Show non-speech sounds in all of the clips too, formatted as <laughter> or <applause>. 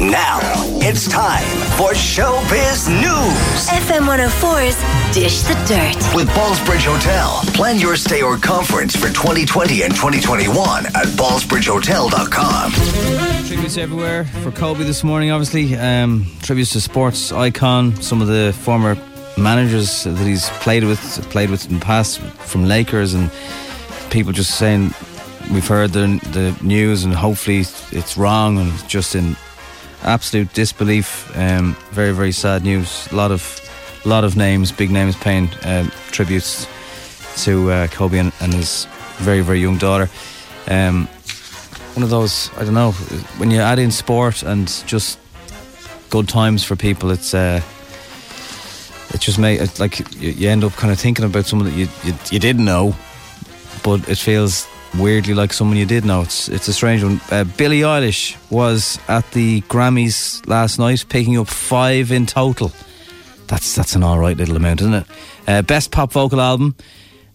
Now it's time for Showbiz News FM 104's Dish the Dirt. with Ballsbridge Hotel. Plan your stay or conference for 2020 and 2021 at ballsbridgehotel.com. Tributes everywhere for Kobe this morning, obviously. Um, tributes to sports icon, some of the former managers that he's played with, played with in the past from Lakers, and people just saying we've heard the, the news and hopefully it's wrong and just in absolute disbelief. Um, very, very sad news. A lot of, lot of names, big names paying um, tributes to uh, Kobe and, and his very, very young daughter. Um, one of those I don't know when you add in sport and just good times for people. It's uh, it just make it like you, you end up kind of thinking about someone that you, you you didn't know, but it feels weirdly like someone you did know. It's it's a strange one. Uh, Billie Eilish was at the Grammys last night, picking up five in total. That's that's an all right little amount, isn't it? Uh, best pop vocal album.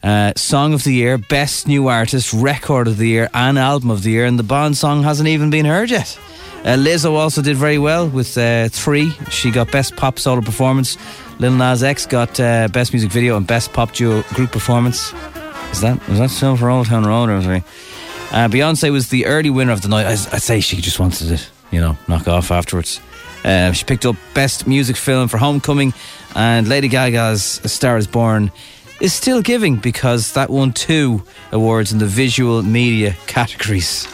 Uh, song of the year, best new artist, record of the year, and album of the year, and the Bond song hasn't even been heard yet. Uh, Lizzo also did very well with uh, three. She got best pop solo performance. Lil Nas X got uh, best music video and best pop duo group performance. Is that was that still for Old Town Road or something? Uh, Beyonce was the early winner of the night. I'd, I'd say she just wanted to, you know, knock off afterwards. Uh, she picked up best music film for Homecoming, and Lady Gaga's A Star Is Born is still giving because that won two awards in the visual media categories.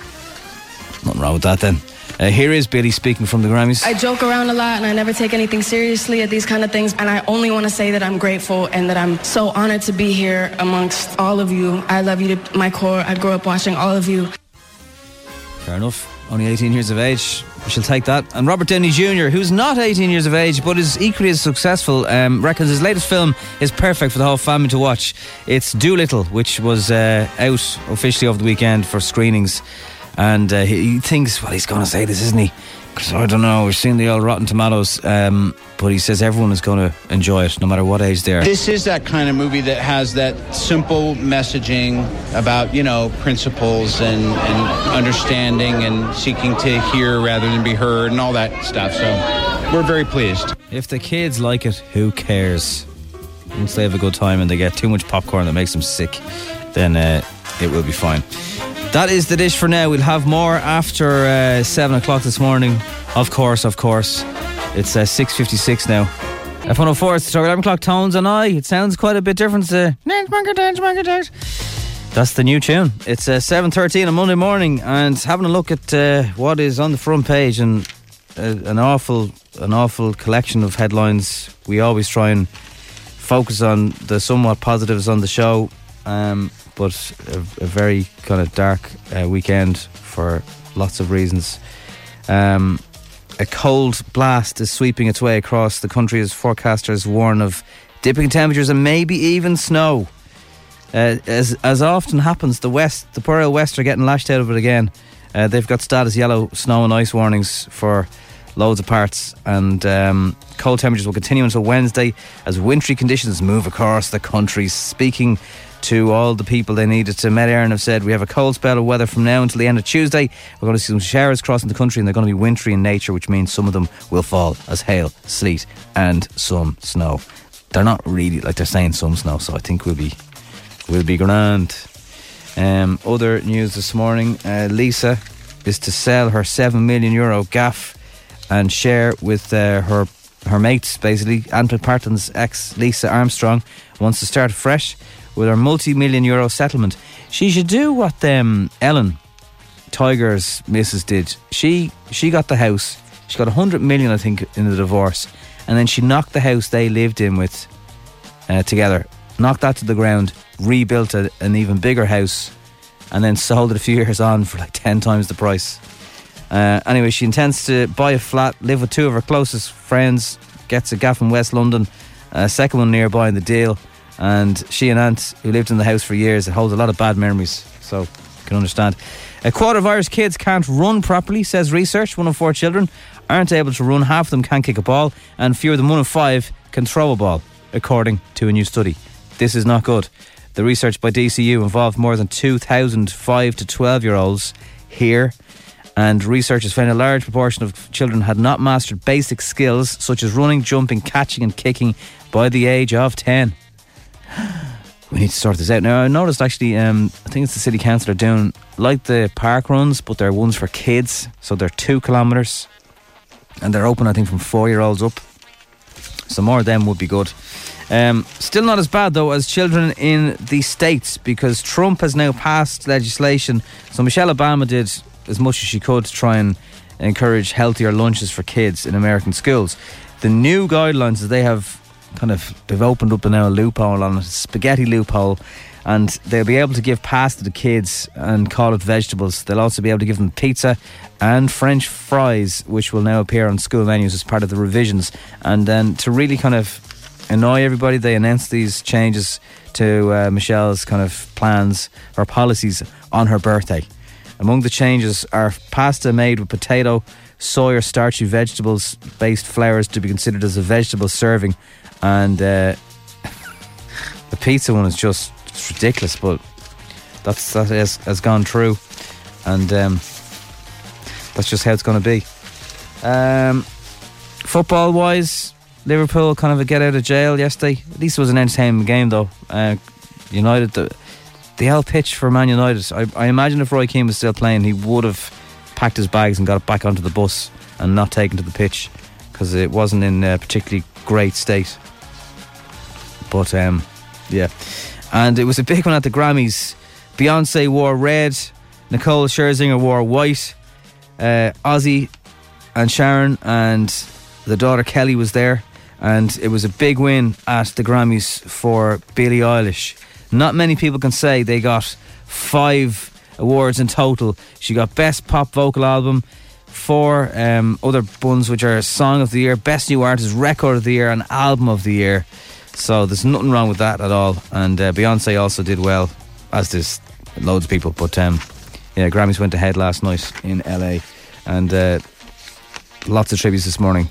Nothing wrong with that then. Uh, here is Billie speaking from the Grammys. I joke around a lot and I never take anything seriously at these kind of things. And I only want to say that I'm grateful and that I'm so honored to be here amongst all of you. I love you to my core. I grew up watching all of you. Fair enough. Only 18 years of age. We shall take that. And Robert Downey Jr., who's not 18 years of age but is equally as successful, um, reckons his latest film is perfect for the whole family to watch. It's Dolittle, which was uh, out officially over the weekend for screenings. And uh, he, he thinks, well, he's going to say this, isn't he? Because I don't know. We've seen the old Rotten Tomatoes. Um, but he says everyone is going to enjoy it, no matter what age they are. This is that kind of movie that has that simple messaging about, you know, principles and, and understanding and seeking to hear rather than be heard and all that stuff. So we're very pleased. If the kids like it, who cares? Once they have a good time and they get too much popcorn that makes them sick, then uh, it will be fine. That is the dish for now. We'll have more after uh, seven o'clock this morning. Of course, of course. It's uh, six fifty six now. F104, it's the eleven o'clock tones and I. It sounds quite a bit different to that's the new tune. It's uh, seven thirteen on Monday morning, and having a look at uh, what is on the front page and uh, an awful, an awful collection of headlines. We always try and focus on the somewhat positives on the show, um, but a, a very kind of dark uh, weekend for lots of reasons. Um, a cold blast is sweeping its way across the country as forecasters warn of dipping temperatures and maybe even snow. Uh, as as often happens, the west, the Borough West, are getting lashed out of it again. Uh, they've got status yellow snow and ice warnings for loads of parts, and um, cold temperatures will continue until Wednesday as wintry conditions move across the country. Speaking to all the people they needed to, Met Éireann have said we have a cold spell of weather from now until the end of Tuesday. We're going to see some showers crossing the country, and they're going to be wintry in nature, which means some of them will fall as hail, sleet, and some snow. They're not really like they're saying some snow, so I think we'll be we'll be grand. Um, other news this morning: uh, Lisa, is to sell her seven million euro gaff and share with uh, her her mates. Basically, Ant McPartlin's ex Lisa Armstrong wants to start fresh with her multi-million euro settlement. She should do what um, Elin Tiger's missus did. She she got the house. She got a hundred million, I think, in the divorce, and then she knocked the house they lived in with uh, together, knocked that to the ground, rebuilt a, an even bigger house, and then <laughs> sold it a few years on for like ten times the price. Uh, anyway, she intends to buy a flat, live with two of her closest friends, gets a gaff in West London, a second one nearby in the deal, and she and Ant, who lived in the house for years, it holds a lot of bad memories, so you can understand. A quarter of Irish kids can't run properly, says research. One in four children aren't able to run, half of them can't kick a ball, and fewer than one in five can throw a ball, according to a new study. This is not good. The research by DCU involved more than 2,000 5 to 12 year olds here and researchers found a large proportion of children had not mastered basic skills such as running, jumping, catching, and kicking by the age of 10. We need to sort this out. Now, I noticed actually, um, I think it's the city council are doing like the park runs, but they're ones for kids. So they're two kilometres and they're open, I think, from four year olds up. So more of them would be good. Um, still not as bad though as children in the states because Trump has now passed legislation. So Michelle Obama did as much as she could to try and encourage healthier lunches for kids in American schools. The new guidelines that they have kind of they've opened up now a loophole on a spaghetti loophole and they'll be able to give pasta to kids and call it vegetables. They'll also be able to give them pizza and French fries, which will now appear on school menus as part of the revisions. And then to really kind of annoy everybody, they announced these changes to uh, Michelle's kind of plans or policies on her birthday. Among the changes are pasta made with potato, soy, or starchy vegetables based flours to be considered as a vegetable serving. And uh, <laughs> the pizza one is just ridiculous, but that's that has, has gone through. And um, that's just how it's going to be. Um, football wise, Liverpool kind of a get out of jail yesterday. At least it was an entertaining game, though. Uh, United, the, the L pitch for Man United. I, I imagine if Roy Keane was still playing, he would have packed his bags and got back onto the bus and not taken to the pitch because it wasn't in a particularly great state. But um, yeah, and it was a big one at the Grammys. Beyonce wore red, Nicole Scherzinger wore white, uh, Ozzy and Sharon and the daughter Kelly was there, and it was a big win at the Grammys for Billie Eilish. Not many people can say they got five awards in total. She got Best Pop Vocal Album, four um, other ones which are Song of the Year, Best New Artist, Record of the Year, and Album of the Year. So there's nothing wrong with that at all. And uh, Beyonce also did well, as did loads of people. But um, yeah, Grammys went ahead last night in LA, and uh, lots of tributes this morning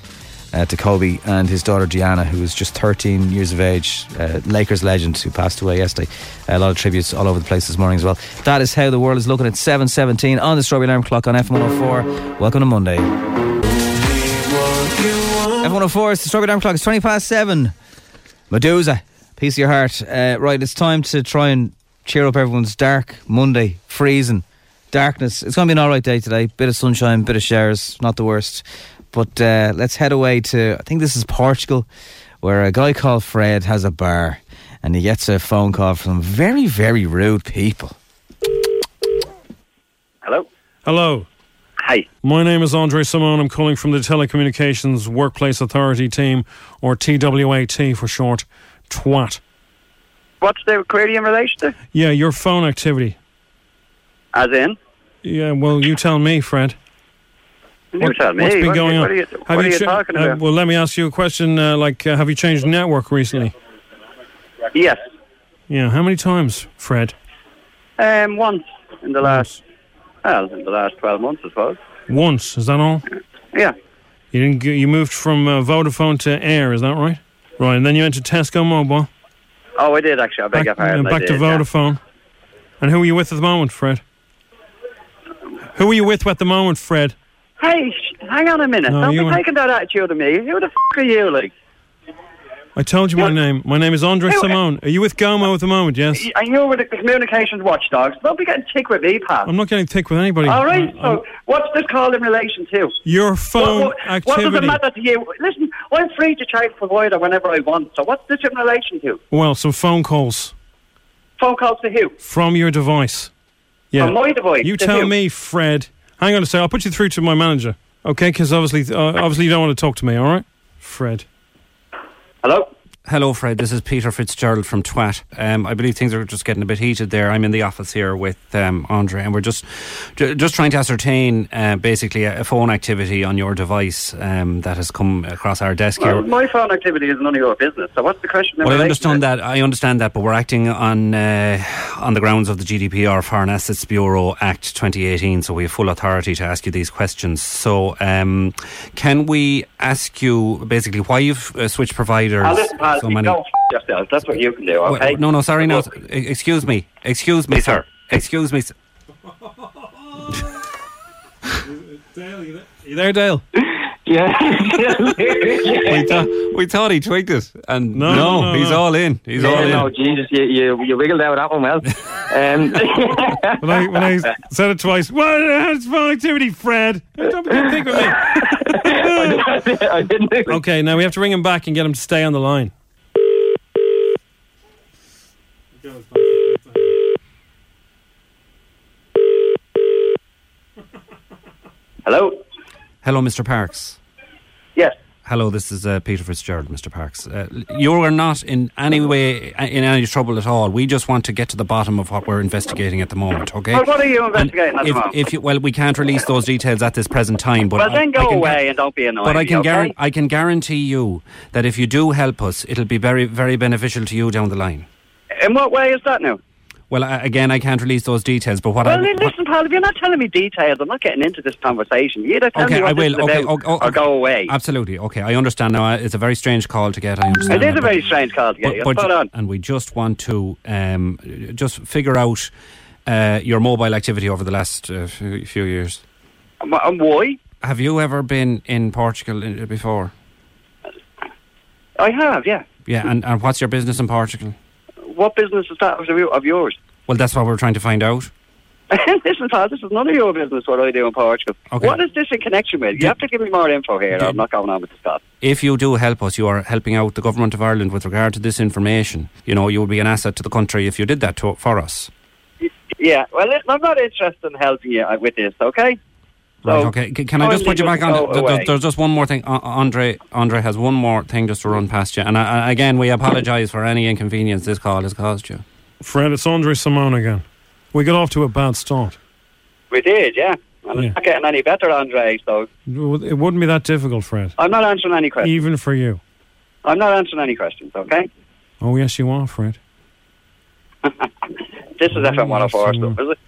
uh, to Kobe and his daughter Gianna, who was just 13 years of age, uh, Lakers legend who passed away yesterday. a lot of tributes all over the place this morning as well. That is how the world is looking at 7:17 on the Strawberry Alarm Clock on F104. Welcome to Monday. F104 is the Strawberry Alarm Clock. It's 20 past seven. Meduza, piece of your heart. Uh, right, it's time to try and cheer up everyone's dark Monday, freezing, darkness. It's going to be an alright day today. Bit of sunshine, bit of showers, not the worst. But uh, let's head away to, I think this is Portugal, where a guy called Fred has a bar and he gets a phone call from very, very rude people. Hello. Hello. Hi. My name is Andre Simone. I'm calling from the Telecommunications Workplace Authority team, or TWAT for short. TWAT. What's the query in relation to? Yeah, your phone activity. As in? Yeah, well, you tell me, Fred. You What- tell me. What's been what, going what on? Are you, Have are you cha- talking uh, about? well, let me ask you a question. Uh, like, uh, have you changed network recently? yes. Yeah. How many times, Fred? Um, once in the last, well, in the last 12 months, I suppose. Once. Is that all? Yeah. You didn't. Go, you moved from uh, Vodafone to eir. Is that right? Right. And then you went to Tesco Mobile. Oh, I did actually. I beg your Back, pardon. uh, back to did, yeah. Vodafone. And who are you with at the moment, Fred? Who are you with at the moment, Fred? Hey, sh- hang on a minute. No, Don't be taking that attitude of me. Who the f are you, like? I told you my name. My name is Andre Simone. Are you with Gomo at the moment? Yes. And you're with the communications watchdogs. Don't be getting tick with me, pal. I'm not getting thick with anybody. All right. I- I'm- So, what's this called in relation to? your phone What, what, what does it matter to you? Listen, I'm free to change provider whenever I want. So, what's this in relation to? Well, some phone calls Phone calls to who? from your device. Yeah. From my device, You tell who? me, Fred. Hang on a second. I'll put you through to my manager. Okay? Because obviously, uh, obviously, you don't want to talk to me. All right, Fred. Hello. Hello, Fred. This is Peter Fitzgerald from Twat. Um, I believe things are just getting a bit heated there. I'm in the office here with um, Andre, and we're just ju- just trying to ascertain uh, basically a, a phone activity on your device um, that has come across our desk Well, here. my phone activity is none of your business. So, what's the question? Well, I understand that. I understand that, but we're acting on uh, on the grounds of the GDPR Foreign Assets Bureau Act 2018, so we have full authority to ask you these questions. So, um, can we ask you basically why you've uh, switched providers? Ah, so you many. go f- yourself. That's what you can do, Well, okay? no, no, sorry, no. Excuse me. Excuse me, sir. Excuse me. s- You there, Dale? <laughs> Yeah. <laughs> we, thought, we thought he tweaked it, and No, no, no, no, he's no. all in. He's yeah, all in. no, Jesus, you, you, you wiggled out that one well. Um, <laughs> When I, when I said it twice, what? It's phone activity, Fred. Don't be getting thick with me. I didn't think Okay, now we have to ring him back and get him to stay on the line. Hello? Hello, Mr. Parks. Yes. Hello, this is uh, Peter Fitzgerald, Mr. Parks. Uh, you are not in any way uh, in any trouble at all. We just want to get to the bottom of what we're investigating at the moment. Okay? Well, what are you And investigating at the moment? if you, well, we can't release those details at this present time. But well, I- then go can away and don't be annoying. But I can, okay? I can guarantee you that if you do help us, it'll be very, very beneficial to you down the line. In what way is that now? Well, I, again, I can't release those details. But what well, I li- listen, pal, if you're not telling me details, I'm not getting into this conversation. You either tell okay, me what I will. Okay, about okay, or go away. Absolutely. Okay, I understand now. It's a very strange call to get. I understand. It is that, a but- very strange call to get but, Spot on. and we just want to um, just figure out uh, your mobile activity over the last uh, few, few years. And why? Have you ever been in Portugal uh, before? I have, yeah. Yeah, and, and what's your business in Portugal? What business is that of yours? Well, that's what we're trying to find out. <laughs> Listen, pal, this is none of your business what I do in Portugal. Okay. What is this in connection with? You have to give me more info here. or I'm not going on with this stuff. If you do help us, you are helping out the government of Ireland with regard to this information. You know, you would be an asset to the country if you did that to, for us. Yeah, well, I'm not interested in helping you uh, with this, okay? Right, okay. C- Can I just put you back on? go th- th- away. There's, there's just one more thing. Andre, Andre has one more thing just to run past you. And I, I- again, we apologise for any inconvenience this call has caused you. Fred, it's Andre Simone again. We got off to a bad start. We did, yeah. And Yeah. it's not getting any better, Andre, so It would- It wouldn't be that difficult, Fred. I'm not answering any questions. Even for you. I'm not answering any questions, okay? Oh, yes, you are, Fred. <laughs> This is FM 104 stuff, is it?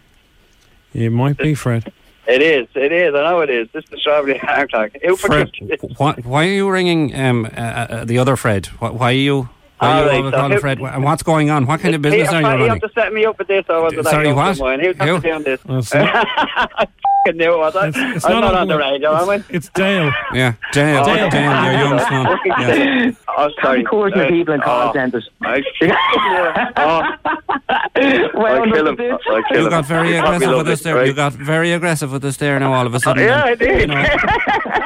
It might be, Fred. It is, it is, I know it is. This is the Strawberry Heart Attack. Fred, why, why are you ringing um, uh, uh, the other Fred? Why, why are you, why are All you right, so who- Fred? And what's going on? What kind of business Peter, are you you running? have to set me up with this, or was Sorry, that what? Mine? Who's Who? doing this? It's <laughs> I knew it was. I, It's I'm not not on on the the- radio, am I? It's Dale. Yeah, Dale, Oh, Dale, Dale. your young son. Yes. Oh, sorry. course with Uh, people in call oh, centres. I <laughs> oh, well I kill him. I kill You him. got very He aggressive probably with us there. it, You got very aggressive with us there now all of a sudden. Yeah, I did. you know,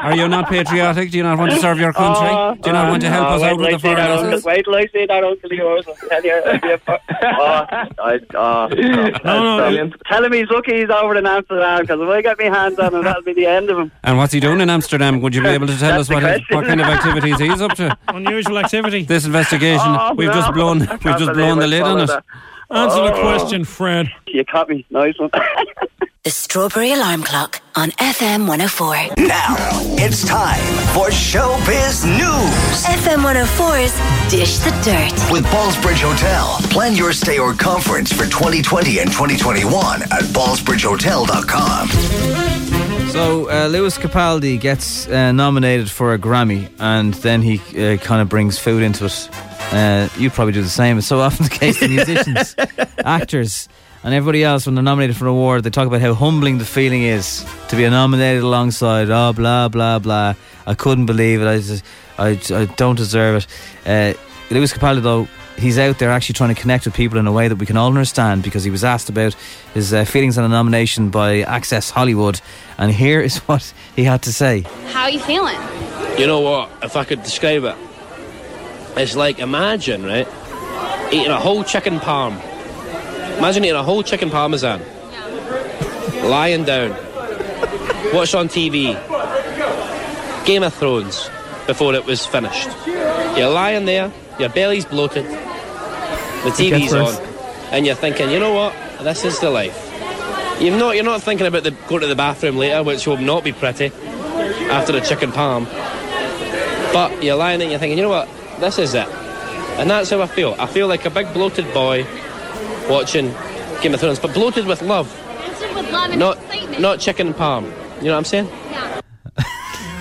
are you not patriotic? Do you not want to serve your <laughs> country? Oh, Do you not want to help oh, us out till with I the see foreign uncle- Wait till I see that uncle of yours. I'll tell you. I'll be a fu- <laughs> oh, I, oh, No, no, Tell him he's lucky he's over in Amsterdam because if I get my hands on him, that'll be the end of him. And what's he doing in Amsterdam? Would you be able to tell us what, the what kind of activities he's up to? Unusual activity. This investigation, Oh, we've just blown, we've just blown the lid on swallowed it. that. Answer the Oh. question, Fred. You caught me. Nice one. <laughs> The Strawberry Alarm Clock on FM 104. Now it's time for Showbiz News FM 104's Dish the Dirt. with Ballsbridge Hotel. Plan your stay or conference for 2020 and 2021 at ballsbridgehotel.com. So uh, Lewis Capaldi gets uh, nominated for a Grammy, and then he uh, kind of brings food into it. Uh, you probably do the same. It's so often the case with musicians, <laughs> actors, and everybody else when they're nominated for an award. They talk about how humbling the feeling is to be nominated alongside. Oh, blah blah blah. I couldn't believe it. I just, I, I don't deserve it. Uh, Lewis Capaldi, though, he's out there actually trying to connect with people in a way that we can all understand because he was asked about his uh, feelings on a nomination by Access Hollywood. And here is <laughs> what he had to say. How are you feeling? You know what? If I could describe it, it's like imagine, right? Eating a whole chicken parm. Imagine eating a whole chicken parmesan. Lying down. Watch on TV. Game of Thrones before it was finished. You're lying there, your belly's bloated, the TV's on, and you're thinking, you know what? This is the life. You're not, you're not thinking about the, going to the bathroom later, which will not be pretty after the chicken parm. But you're lying there and you're thinking, you know what? This is it. And that's how I feel. I feel like a big bloated boy watching Game of Thrones, but bloated with love. With love Not, excitement. not chicken parm. You know what I'm saying? <laughs>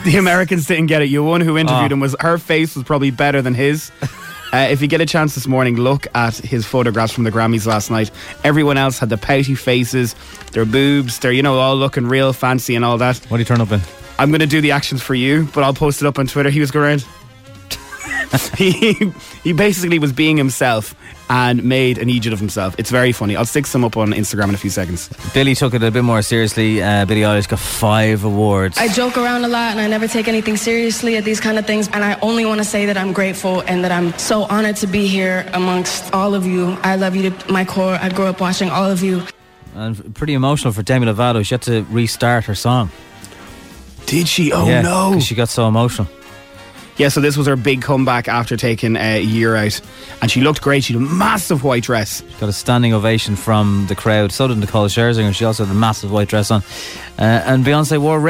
The Americans didn't get it. You one who interviewed Oh. him was her face was probably better than his. Uh, if you get a chance this morning, look at his photographs from the Grammys last night. Everyone else had the pouty faces, their boobs, they're you know all looking real fancy and all that. What do you turn up in? I'm going to do the actions for you, but I'll post it up on Twitter. He was going around. <laughs> he he basically was being himself and made an idiot of himself. It's very funny. I'll stick some up on Instagram in a few seconds. Billie took it a bit more seriously. Uh, Billie Eilish got five awards. I joke around a lot and I never take anything seriously at these kind of things. And I only want to say that I'm grateful and that I'm so honored to be here amongst all of you. I love you to my core. I grew up watching all of you. And pretty emotional for Demi Lovato. She had to restart her song. Did she? Oh Yeah, no! 'cause she got so emotional. Yeah, so this was her big comeback after taking a year out, and she looked great. She had a massive white dress. Got a standing ovation from the crowd. So did Nicole Scherzinger. She also had a massive white dress on. Uh, and Beyonce wore.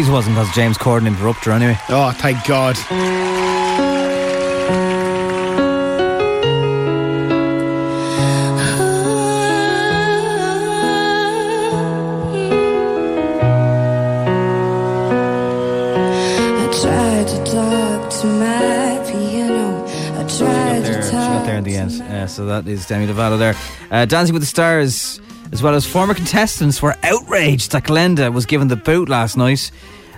Lee's wasn't because James Corden interrupted her anyway. Oh, thank God. I tried to talk to my piano. I tried there, she got there in the end. Uh, so that is Demi Lovato there. Uh, Dancing with the Stars, as well as former contestants, were outraged that Glenda was given the boot last night,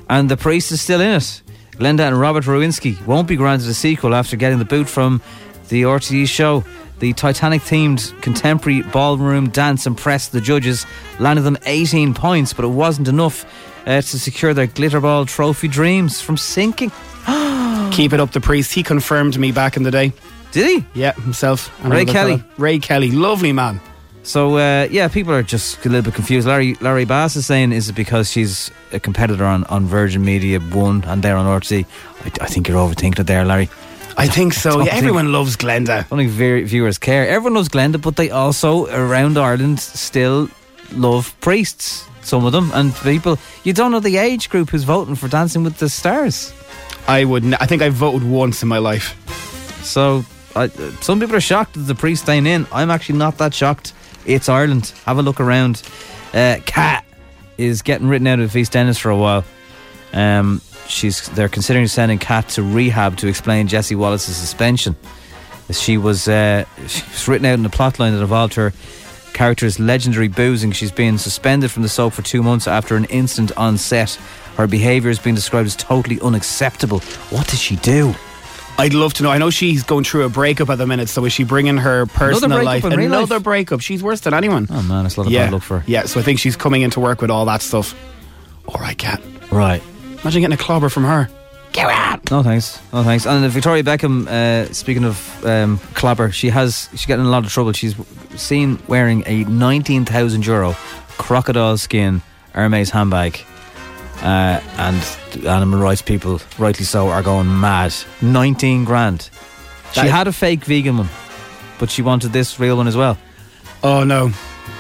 and the priest is still in it. Glenda and Robert Rowinski won't be granted a sequel after getting the boot from the RTE show. The Titanic themed contemporary ballroom dance impressed the judges, landed them 18 points, but it wasn't enough uh, to secure their Glitterball trophy dreams from sinking. <gasps> Keep it up, the priest. He confirmed me back in the day. Did he? Yeah, himself. Ray Kelly. fella. Ray Kelly, lovely man. So uh, yeah, people are just a little bit confused. Larry Larry Bass is saying, is it because she's a competitor on, on Virgin Media One and they're on RT? I, I think you're overthinking it there, Larry. I think so. Yeah, think- everyone loves Glenda. I don't think very viewers care. Everyone loves Glenda, but they also around Ireland still love priests. Some of them and people. You don't know the age group who's voting for Dancing with the Stars. I would. N- I think I voted once in my life. So I, some people are shocked that the priest staying in. I'm actually not that shocked. It's Ireland. Have a look around. Uh, Kat is getting written out of EastEnders for a while. Um, she's they're considering sending Kat to rehab to explain Jessie Wallace's suspension. She was uh, <laughs> she was written out in a plotline that involved her character's legendary boozing. She's been suspended from the soap for two months after an incident on set. Her behaviour has been described as totally unacceptable. What did she do? I'd love to know. I know she's going through a breakup at the minute, so is she bringing her personal breakup life? in real life? Another breakup. She's worse than anyone. Oh man, it's a lot of yeah. bad luck for her. Yeah, so I think she's coming into work with all that stuff. All right, Kat. Right. Imagine getting a clobber from her. Get out. No thanks, no thanks. And Victoria Beckham, uh, speaking of um, clobber, she has she's getting in a lot of trouble. She's seen wearing a nineteen thousand euro crocodile skin Hermes handbag, uh, and animal rights people, rightly so, are going mad. Nineteen grand. She That- had a fake vegan one, but she wanted this real one as well. Oh no,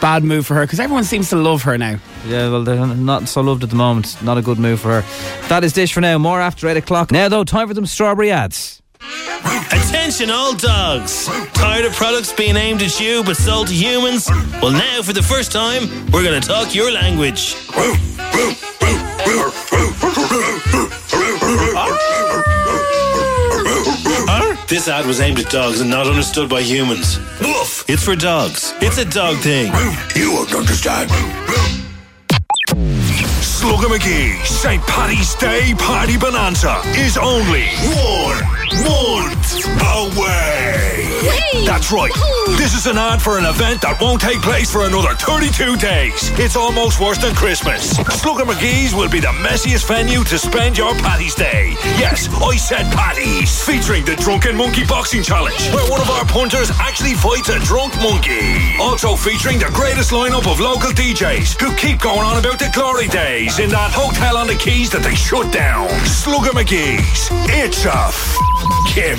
bad move for her because everyone seems to love her now. Yeah, well, they're not so loved at the moment. Not a good move for her. That is dish for now. More after eight o'clock. Now though, time for them strawberry ads. Attention, all dogs! Tired of products being aimed at you but sold to humans? Well, now, for the first time, we're going to talk your language. This ad was aimed at dogs and not understood by humans. Woof! It's for dogs. It's a dog thing. You won't understand. Slugger McGee St. Paddy's Day Party Bonanza is only one month away. That's right. This is an ad for an event that won't take place for another 32 days. It's almost worse than Christmas. Slugger McGee's will be the messiest venue to spend your Paddy's Day. Yes, I said Paddy's. Featuring the Drunken Monkey Boxing Challenge, where one of our punters actually fights a drunk monkey. Also featuring the greatest lineup of local DJs who keep going on about the glory days in that hotel on the Quays that they shut down. Slugger McGee's. It's a f***ing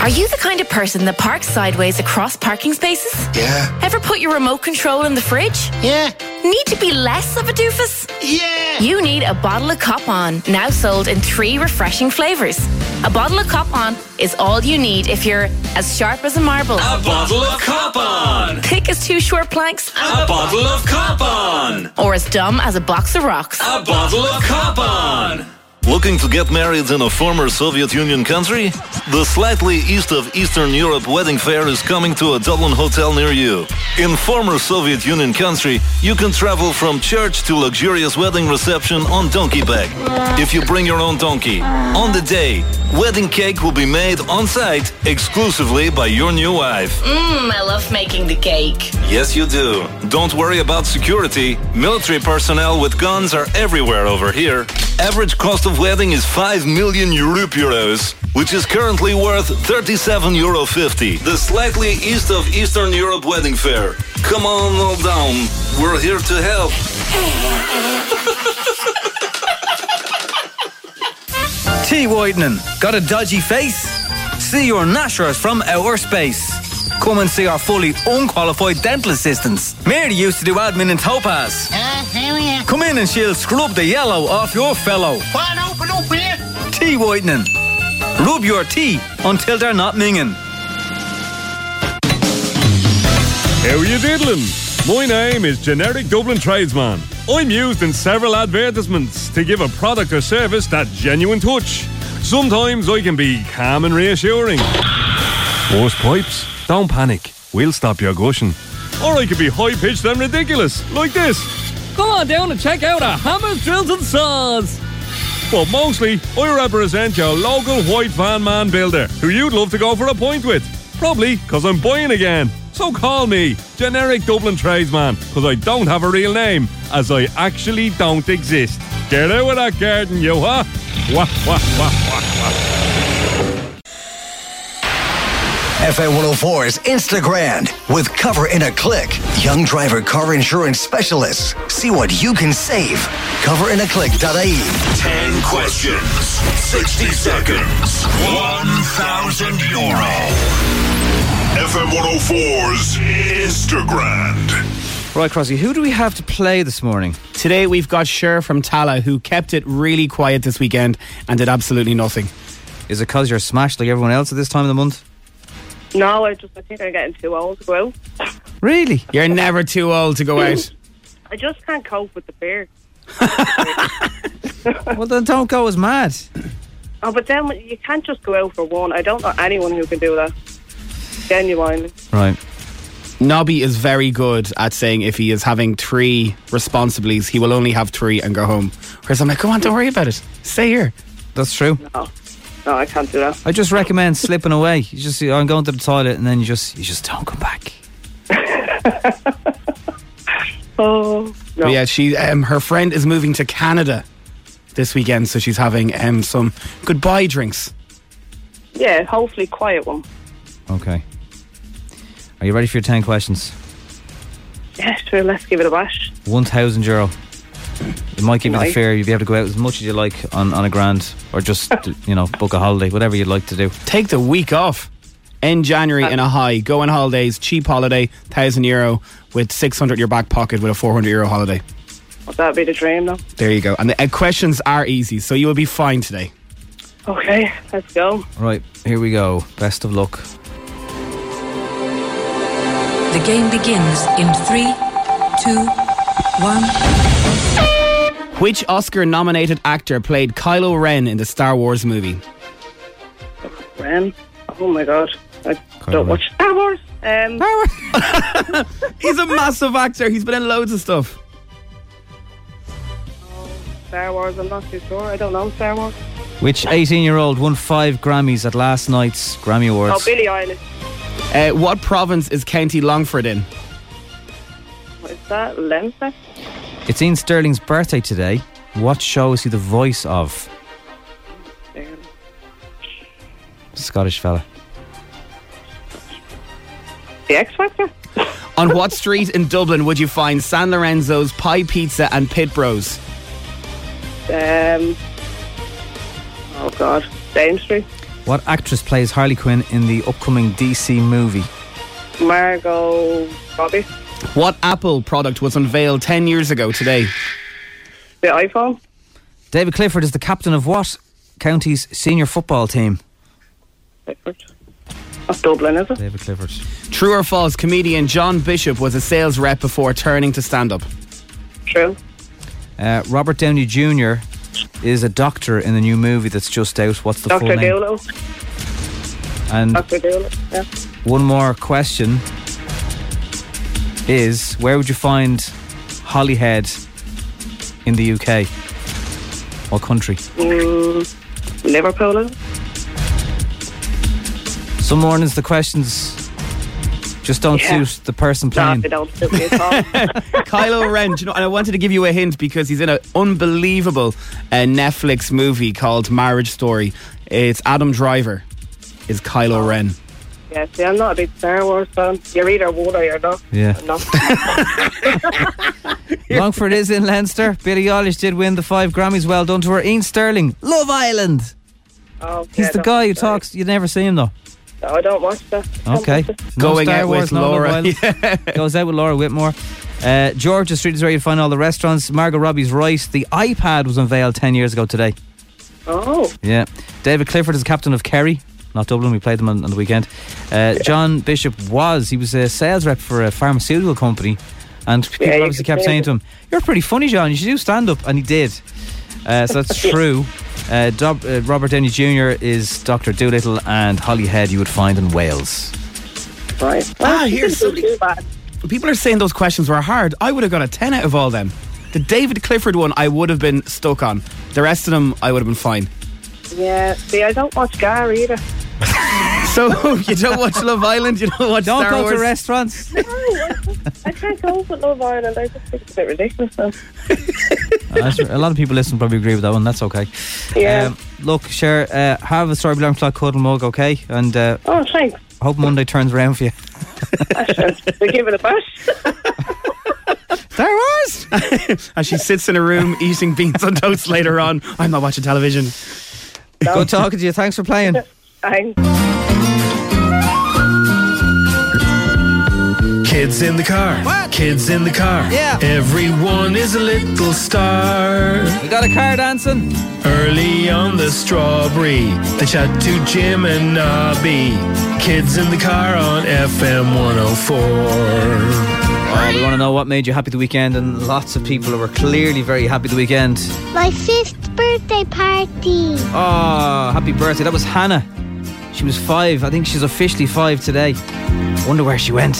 Are you the kind of person that parks sideways across parking spaces? Yeah. Ever put your remote control in the fridge? Yeah. Need to be less of a doofus? Yeah. You need a bottle of Cop On, now sold in three refreshing flavours. A bottle of Cop On is all you need if you're as sharp as a marble. A bottle of Cop On! Thick as two short planks. A bottle of Cop On! Or as dumb as a box of rocks. A bottle of Cop On! Looking to get married in a former Soviet Union country? The slightly east of Eastern Europe wedding fair is coming to a Dublin hotel near you. In former Soviet Union country, you can travel from church to luxurious wedding reception on donkey bag. If you bring your own donkey, on the day, wedding cake will be made on site exclusively by your new wife. Mmm, I love making the cake. Yes, you do. Don't worry about security. Military personnel with guns are everywhere over here. Average cost of wedding is 5 million Europe euros, which is currently worth 37 euro 50. The slightly east of Eastern Europe wedding fair. Come on all down. We're here to help. <laughs> Tea whitening. Got a dodgy face? See your nashers from outer space. Come and see our fully unqualified dental assistants. Mary used to do admin in Topaz. Ah. Uh, here we are. Come in and she'll scrub the yellow off your fellow. One open up here. Tea whitening. Rub your tea until they're not minging. How are you diddling? My name is Generic Dublin Tradesman. I'm used in several advertisements to give a product or service that genuine touch. Sometimes I can be calm and reassuring. Burst pipes? Don't panic. We'll stop your gushing. Or I could be high pitched and ridiculous, like this. Come on down and check out our hammers, drills, and saws. But mostly, I represent your local white van man builder who you'd love to go for a point with. Probably because I'm buying again. So call me, generic Dublin tradesman, because I don't have a real name, as I actually don't exist. Get out of that garden, you, huh? Wah, wah, wah, wah, wah. FM 104's Instagram with Cover in a Click. Young driver car insurance specialists. See what you can save. Coverinaclick.ie. 10 questions, 60 seconds, 1,000 euro. FM 104's Instagram. Right, Crossy, who do we have to play this morning? Today we've got Cher from Tallaght who kept it really quiet this weekend and did absolutely nothing. Is it because you're smashed like everyone else at this time of the month? No, I just I think I'm getting too old to go out. Really? You're never too old to go <laughs> out. I just can't cope with the beer. <laughs> well, then don't go as mad. Oh, but then you can't just go out for one. I don't know anyone who can do that. Genuinely. Right. Nobby is very good at saying if he is having three responsibilities, he will only have three and go home. Whereas I'm like, come on, don't worry about it. Stay here. That's true. No, no, I can't do that. I just recommend slipping away. You just, I'm going to the toilet, and then you just, you just don't come back. <laughs> Oh, But yeah, she um, her friend is moving to Canada this weekend, so she's having um, some goodbye drinks. yeah. Hopefully, quiet one. Okay. Are you ready for your 10 questions? Yeah, sure. Let's give it a bash. 1,000 euro. It might give you the Right. fare. You'll be able to go out as much as you like on, on a grand or just, <laughs> you know, book a holiday, whatever you'd like to do. Take the week off. End January in a high. Go on holidays, cheap holiday, thousand euro with six hundred in your back pocket with a four hundred euro holiday. Well, that'd be the dream, though. There you go. And the uh, questions are easy, so you will be fine today. Okay, let's go. Right, here we go. Best of luck. The game begins in three, two, one. Which Oscar-nominated actor played Kylo Ren in the Star Wars movie? Ren. Oh my god. I don't watch Star Wars. Um, <laughs> He's a massive actor. He's been in loads of stuff. Star Wars. I'm not too sure. I don't know Star Wars. Which 18 year old won five Grammys at last night's Grammy Awards? Oh, Awards? Billie Eilish. Uh, what province is County Longford in? What is that? Leinster. It's Iain Stirling's birthday today. What show is he the voice of? Scottish fella. The X Factor. <laughs> On what street in Dublin would you find San Lorenzo's Pi Pizza and Pitt Bros? Um. Oh God. Dame Street. What actress plays Harley Quinn in the upcoming DC movie? Margot Robbie. What Apple product was unveiled 10 years ago today? The iPhone. David Clifford is the captain of what county's senior football team? Of Dublin, is it? David Clifford. True or false, comedian John Bishop was a sales rep before turning to stand up? True. Uh, Robert Downey Jr. is a doctor in the new movie that's just out. What's the Doctor full name? Dolittle. And Doctor Dolittle. Yeah. one more question is where would you find Holyhead in the UK? What country? Mm, Liverpool. is it? Some mornings the questions just don't Yeah. suit the person No, playing. they don't suit me at all. <laughs> Kylo Ren, you know, and I wanted to give you a hint because he's in an unbelievable uh, Netflix movie called Marriage Story. It's Adam Driver is Kylo Ren. Yeah, see, I'm not a big Star Wars fan. You're either one or you're not. Yeah. I'm. <laughs> <laughs> Longford is in Leinster. Billie Eilish did win the five Grammys. Well done to her. Iain Stirling, Love Island. Oh, He's the guy who talks. You never see him though. No, I don't watch that. Okay. No Going Star out Wars, with no Love Laura. <laughs> Goes out with Laura Whitmore. Uh, George's Street is where you find all the restaurants. Margot Robbie's right. The iPad was unveiled 10 years ago today. Oh. Yeah. David Clifford is captain of Kerry, not Dublin. We played them on, on the weekend. Uh, John Bishop was, he was a sales rep for a pharmaceutical company. And people you obviously kept saying that. to him, You're pretty funny, John. You should do stand up. And he did. Uh, so that's <laughs> true. Uh, Dob- uh, Robert Downey Jr. is Dr. Dolittle, and Holyhead you would find in Wales. Right. Ah, here's didn't do too bad. People are saying those questions were hard. I would have got a 10 out of all them. The David Clifford one I would have been stuck on. The rest of them I would have been fine. Yeah. See, I don't watch Gar either. <laughs> So you don't watch Love Island, you don't watch Don't Star go Wars. to restaurants. No, I can't go with Love Island. I just think it's a bit ridiculous. Now. Uh, a lot of people listening probably agree with that one. That's okay. Yeah. Um, look, Cher, uh, have a strawberry alarm clock cuddle mug, okay? And uh, Oh, thanks. hope Monday turns around for you. We give it a bash. <laughs> Star Wars. <laughs> and she sits in a room eating beans on toast later on, I'm not watching television. Good talking to you. Thanks for playing. Thanks. Kids in the car. What? Kids in the car. Yeah. Everyone is a little star. We got a car dancing. Early on the strawberry, they chat to Jim and Nobby. Kids in the car on FM 104. Oh, we want to know what made you happy the weekend, and lots of people were clearly very happy the weekend. My fifth birthday party. Oh, happy birthday. That was Hannah. She was five. I think she's officially five today. Wonder where she went.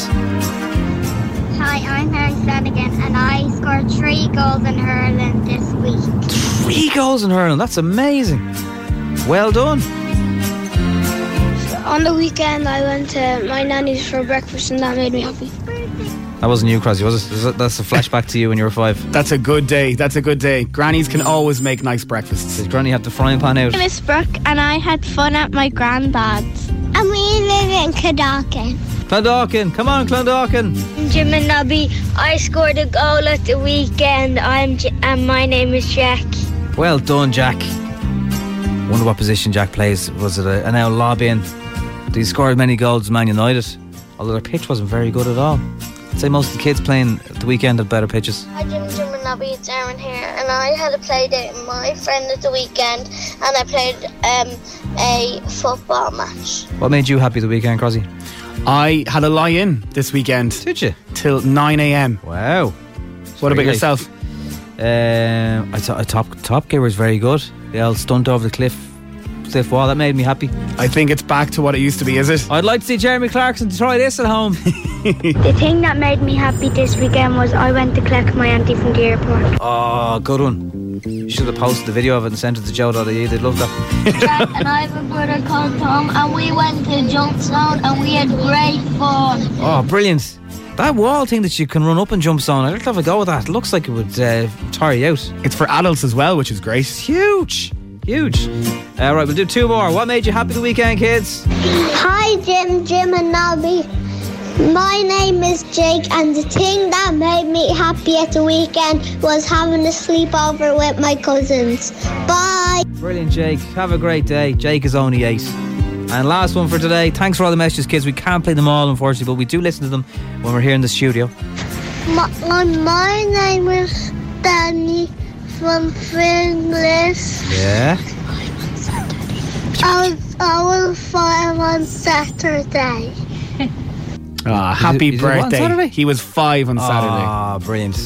Hi, I'm Harry Flanagan, and I scored three goals in hurling this week. Three goals in hurling. That's amazing. Well done. On the weekend, I went to my nanny's for breakfast, and that made me happy. That wasn't you, Crosby, was it? Is that- That's a flashback to you when you were five. That's a good day. That's a good day. Grannies can always make nice breakfasts. Did Granny have the frying pan out? My name Brooke, and I had fun at my granddad's. And we live in Cadogan. Clondalkin, come on, Clondalkin. Jim and Nobby, I scored a goal at the weekend. I'm J- and my name is Jack. Well done, Jack. Wonder what position Jack plays. Was it a, an out lobbying? Did he score as many goals as Man United? Although their pitch wasn't very good at all. I'd say most of the kids playing the weekend had better pitches. Hi Jim, Jim and Nobby, it's Aaron here, and I had a play date with my friend at the weekend, and I played um, a football match. What made you happy the weekend, Crosby? I had a lie in this weekend. Did you? Till 9 a.m. Wow. What about late. yourself? Um, I thought Top Top Gear was very good. The old stunt over the cliff, cliff wall. That made me happy. I think it's back to what it used to be, is it? I'd like to see Jeremy Clarkson try this at home. <laughs> The thing that made me happy this weekend was I went to collect my auntie from the airport. oh, good one. You should have posted the video of it and sent it to Joe.ie. They'd love that. Jack and I have a brother called Tom, and we went to Jump Zone, and we had great fun. Oh, brilliant. That wall thing that you can run up and jump on, I'd like to have a go with that. It looks like it would uh, tire you out. It's for adults as well, which is great. It's huge. Huge. All right, we'll do two more. What made you happy the weekend, kids? Hi, Jim, Jim, and Nobby. My name is Jake, and the thing that made me happy at the weekend was having a sleepover with my cousins. Bye. Brilliant, Jake. Have a great day. Jake is only eight. And last one for today. Thanks for all the messages, kids. We can't play them all, unfortunately, but we do listen to them when we're here in the studio. My, my name is Danny from Finglas. Yeah. I was, I was five on Saturday. <laughs> Ah, happy Is it- is it on birthday. Saturday? He was five on Saturday. Ah, brilliant.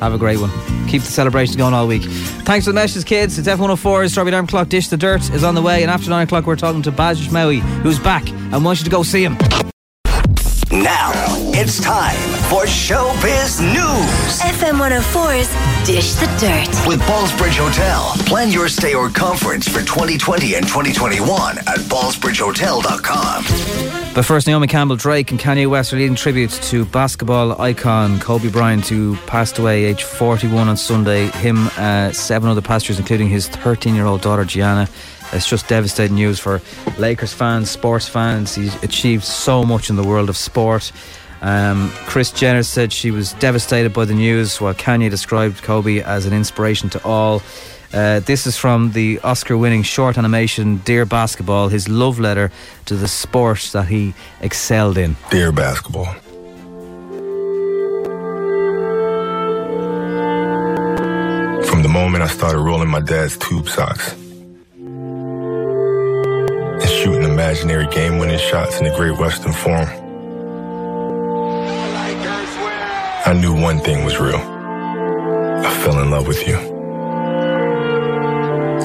Have a great one. Keep the celebrations going all week. Thanks for the messages, kids. It's F104's Strawberry Alarm Clock Dish the Dirt is on the way. And after 9 o'clock, we're talking to Baz Ashmawi, who's back and wants you to go see him. Now it's time for Showbiz News. FM 104's Dish the Dirt. With Ballsbridge Hotel. Plan your stay or conference for 2020 and 2021 at ballsbridgehotel.com. But first, Naomi Campbell Drake and Kanye West are leading tributes to basketball icon Kobe Bryant, who passed away age 41 on Sunday. Him, uh, seven other passengers, including his 13 year old daughter Gianna. It's just devastating news for Lakers fans, sports fans. He's achieved so much in the world of sport. Um, Kris Jenner said she was devastated by the news, while Kanye described Kobe as an inspiration to all. Uh, this is from the Oscar winning short animation Dear Basketball, his love letter to the sport that he excelled in. Dear basketball. From the moment I started rolling my dad's tube socks and shooting imaginary game winning shots in the Great Western Forum, I knew one thing was real. I fell in love with you.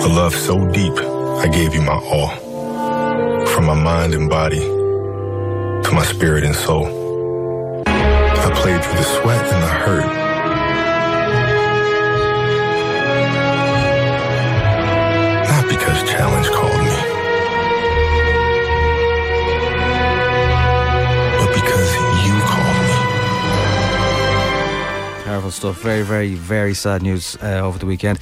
A love so deep, I gave you my all. From my mind and body to my spirit and soul. I played through the sweat and the hurt stuff. Very, very, very sad news uh, over the weekend.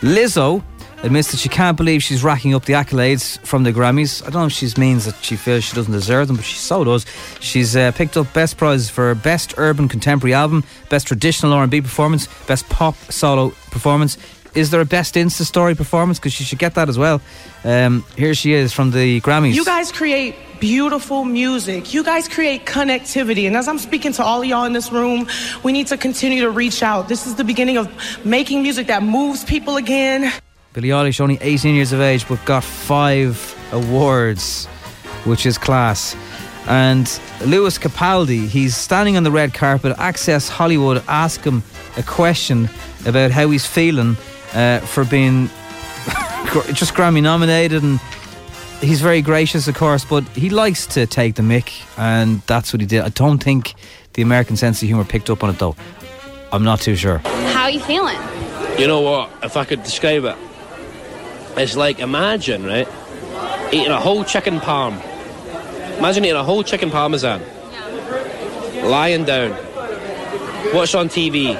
Lizzo admits that she can't believe she's racking up the accolades from the Grammys. I don't know if she means that she feels she doesn't deserve them, but she so does. She's uh, picked up best prizes for best urban contemporary album, best traditional R&B performance, best pop solo performance. Is there a best Insta story performance? Because she should get that as well. Um, here she is from the Grammys. You guys create beautiful music. You guys create connectivity. And as I'm speaking to all of y'all in this room, we need to continue to reach out. This is the beginning of making music that moves people again. Billie Eilish, only 18 years of age, but got five awards, which is class. And Lewis Capaldi, he's standing on the red carpet. Access Hollywood ask him a question about how he's feeling uh, for being <laughs> just Grammy nominated, and he's very gracious, of course, but he likes to take the mick, and that's what he did. I don't think the American sense of humour picked up on it, though. I'm not too sure. How are you feeling? You know what? If I could describe it, it's like imagine, right? Eating a whole chicken parm. Imagine eating a whole chicken parmesan. Lying down. Watch on TV.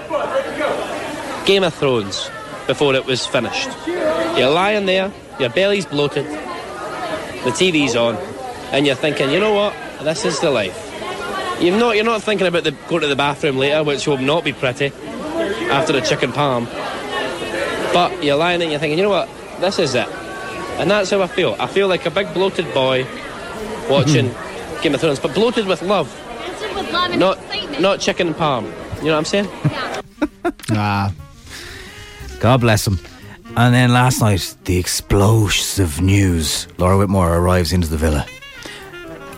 Game of Thrones before it was finished. You're lying there, your belly's bloated, the TV's on, and you're thinking, you know what? This is the life. You're not, you're not thinking about the, going to the bathroom later, which will not be pretty after the chicken parm. But you're lying there and you're thinking, you know what? This is it. And that's how I feel. I feel like a big bloated boy <laughs> watching Game of Thrones, but bloated with love. With love and Not, excitement. not chicken parm. You know what I'm saying? <laughs> Ah. God bless him. And then last night, the explosive news. Laura Whitmore arrives into the villa.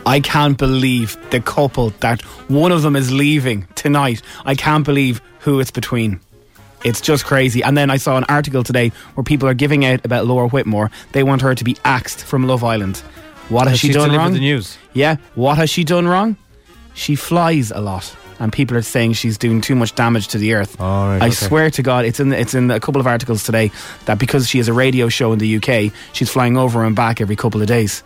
I can't believe the couple that one of them is leaving tonight. I can't believe who it's between. It's just crazy. And then I saw an article today where people are giving out about Laura Whitmore. They want her to be axed from Love Island. What has Has she she done wrong? the news? Yeah. What has she done wrong? She flies a lot. And people are saying she's doing too much damage to the earth. right, I okay. swear to God, it's in it's in a couple of articles today that because she has a radio show in the UK, she's flying over and back every couple of days.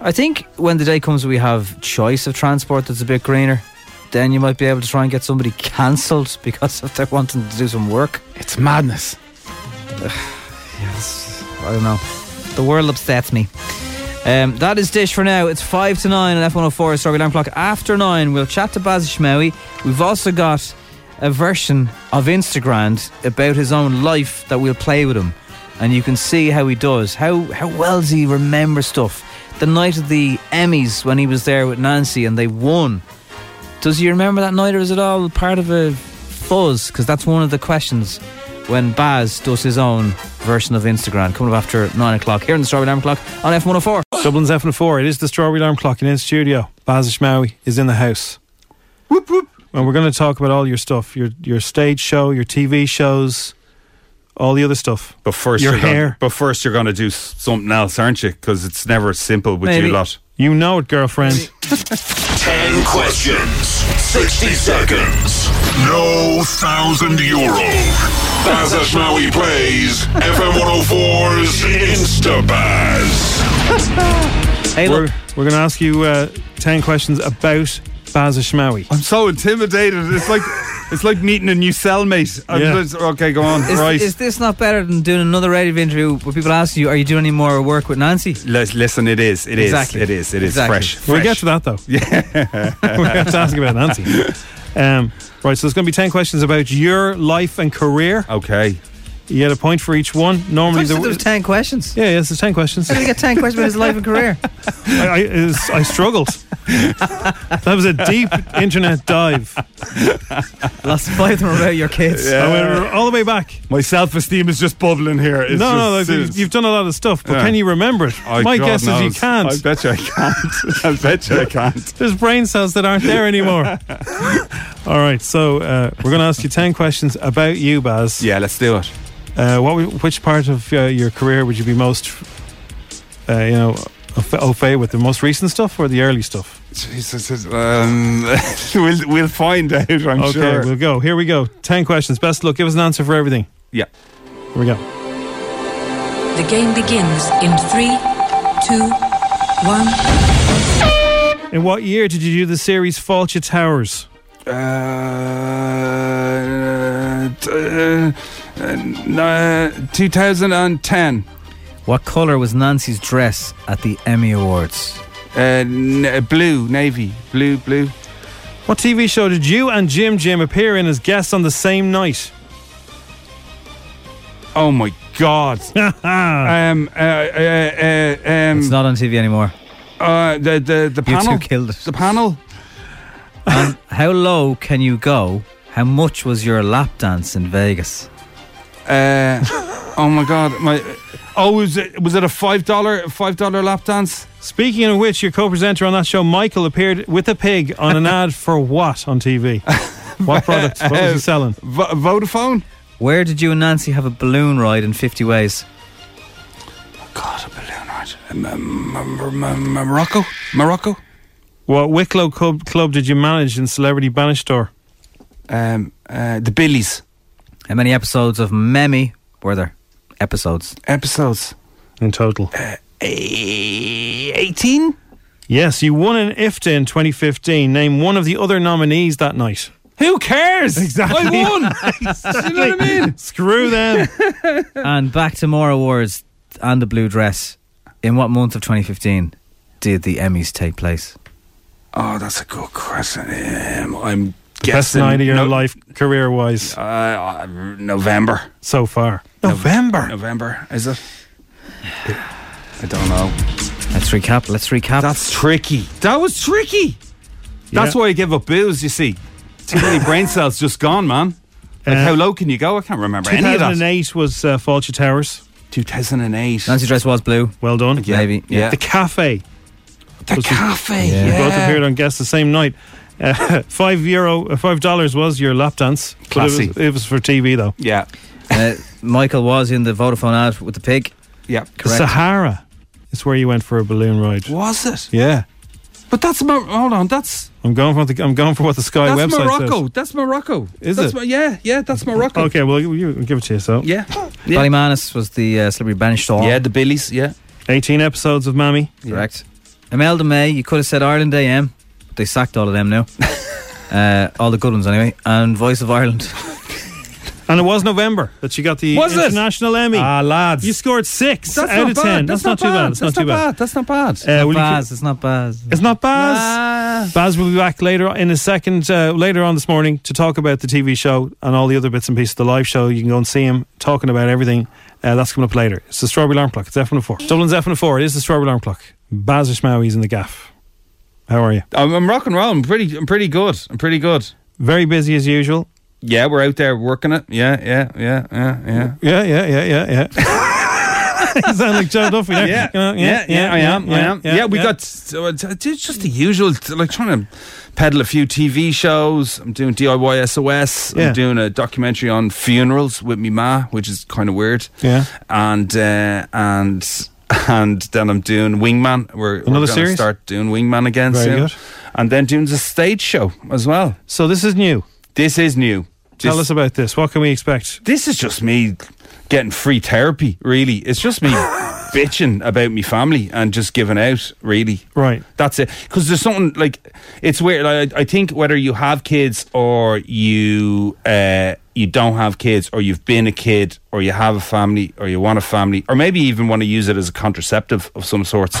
I think when the day comes we have choice of transport that's a bit greener, then you might be able to try and get somebody <laughs> cancelled because if they're wanting to do some work. It's madness. <sighs> yes, I don't know. The world upsets me. Um, that is Dish for now. It's 5 to 9 on F104 Strawberry Alarm Clock. After 9, we'll chat to Baz Ashmawi. We've also got a version of Instagram about his own life that we'll play with him. And you can see how he does. How, how well does he remember stuff? The night of the Emmys when he was there with Nancy and they won. Does he remember that night or is it all part of a fuzz? Because that's one of the questions when Baz does his own version of Instagram coming up after 9 o'clock here in the Strawberry Alarm Clock on F104. Dublin's F104. It is the Strawberry Alarm Clock and in studio. Baz Ashmawi is in the house. Whoop whoop. And we're going to talk about all your stuff, your your stage show, your TV shows, all the other stuff. But first, your you're gonna- hair. but first, you're going to do something else, aren't you? Because it's never simple with Maybe. you lot. You know it, girlfriend. <laughs> 10 questions, 60 seconds, no thousand euro. Baz Ashmawi plays FM 104's Instabaz. <laughs> Hey, we're, we're going to ask you uh, 10 questions about Baz Ashmawi. I'm so intimidated. It's like it's like meeting a new cellmate. I'm Yeah. just- okay, go on. Is, right. is this not better than doing another radio interview where people ask you, Are you doing any more work with Nancy? Lis- Listen, it is. It is. Exactly. It is. It is Exactly. fresh. We'll get to that though. <laughs> Yeah. we have to ask about Nancy. <laughs> Um, right, so there's going to be 10 questions about your life and career. Okay. You get a point for each one. Normally, I there was 10 questions. Yeah, yes, there's 10 questions. How did he get 10 questions about his life and career? <laughs> I, I, it was- I struggled. that was a deep internet dive. Last five of them about your kids. I went all the way back. My self esteem is just bubbling here. It's no, no, like, you've, you've done a lot of stuff, but Yeah. can you remember it? Oh, My God guess is you can't. I bet you I can't. <laughs> I bet you I can't. There's brain cells that aren't there anymore. <laughs> All right, so uh, we're going to ask you 10 questions about you, Baz. Yeah, let's do it. Uh, what, which part of uh, your career would you be most, uh, you know, au fa- au fait with the most recent stuff or the early stuff? Jesus, um, <laughs> we'll we'll find out. I'm okay, sure. we'll go. Here we go. 10 questions. Best luck. Give us an answer for everything. Yeah. Here we go. The game begins in three, two, one. In what year did you do the series Fawlty Towers? Uh, 2010. What colour was Nancy's dress at the Emmy Awards? Uh, n- uh, blue, navy, blue, blue. What TV show did you and Jim Jim appear in as guests on the same night? Oh my God. <laughs> um, uh, uh, uh, um, It's not on TV anymore. uh, the the the You panel. two killed it. The panel. And how low can you go? How much was your lap dance in Vegas? Uh, oh my God. My. Oh, was it was it a five dollar five dollar lap dance? Speaking of which, your co-presenter on that show, Michael, appeared with a pig on an ad for what on TV? <laughs> What product? What was he selling? V- Vodafone. Where did you and Nancy have a balloon ride in 50 Ways? God, a balloon ride. M- M- M- M- Morocco. Morocco. What Wicklow club, club did you manage in Celebrity Bainisteoir? Um, uh, the Billies. How many episodes of Mammy were there? Episodes. Episodes. In total. Uh, 18? Yes, you won an IFTA in 2015. Name one of the other nominees that night. Who cares? Exactly. I won. <laughs> exactly. You know what I mean? <laughs> Screw them. <laughs> and back to more awards and the blue dress. In what month of 2015 did the Emmys take place? Oh, that's a good question. Um, I'm Best night of your no- life, career wise, Uh, uh, November. so far. November. November. Is it? I don't know. Let's recap. Let's recap. That's tricky. That was tricky. That's Yeah. why I give up booze, you see. Too many brain <laughs> cells just gone, man. Like, Uh, how low can you go? I can't remember any of that. 2008 was uh, Fawlty Towers. 2008. Nancy dress was blue. Well done. Yeah. Maybe. Yeah. The Cafe. The was- cafe. Yeah. You both appeared on Guest the same night. Uh, <laughs> five euro, uh, five dollars was your lap dance. Classy. It was, it was for TV though. Yeah. Uh, Michael was in the Vodafone ad with the pig. Yeah. Correct. Sahara is where you went for a balloon ride. Was it? Yeah, But that's Mo- hold on. That's I'm going for the, I'm going for what the Sky website is. that's website Morocco. says. That's Morocco. Is that's it? Mo- yeah, yeah. That's Morocco. Okay, well you, you give it to you. So Yeah. Yeah. Ballymanus was the uh, Celebrity Bainisteoir. Yeah, the Billies. Yeah. 18 episodes of Mammy. Correct. Imelda May, you could have said Ireland AM, but they sacked all of them now. <laughs> uh, all the good ones anyway. And Voice of Ireland. And it was November that you got the Was it? International Emmy. Ah, lads. you scored six That's out not of bad. ten. That's, not, too bad. It's That's not too bad. That's not bad. Uh, will you Baz, it's not Baz. It's not Baz. Baz will be back later in a second, uh, later on this morning to talk about the TV show and all the other bits and pieces of the live show. You can go and see him talking about everything. Uh, that's coming up later. It's the Strawberry Alarm Clock. It's F104. Dublin's F104. It is the Strawberry Alarm Clock. Baz Ashmawi's in the gaff. How are you? I'm, I'm rock and roll. I'm pretty. I'm pretty good. I'm pretty good. Very busy as usual. Yeah, we're out there working it. Yeah, yeah, yeah, yeah, yeah. Yeah, yeah, yeah, yeah, yeah. <laughs> you sound like Joe Duffy there. Yeah, You know, yeah, yeah, I am, I am. Yeah, we yeah. got so it's it's just the usual, like trying to peddle a few TV shows. I'm doing DIY SOS. Yeah. I'm doing a documentary on funerals with me ma, which is kind of weird. Yeah. and uh, and and then I'm doing Wingman. We're, we're Another gonna series? start doing Wingman again Very soon, good. and then doing the stage show as well. So this is new. This is new. Tell us about this. What can we expect? this is just me getting free therapy, really. It's just me <laughs> bitching about me family and just giving out, really. Right. That's it. Because there's something like it's weird. Like, I think whether you have kids or you uh, you don't have kids, or you've been a kid, or you have a family, or you want a family, or maybe even want to use it as a contraceptive of some sorts. <laughs>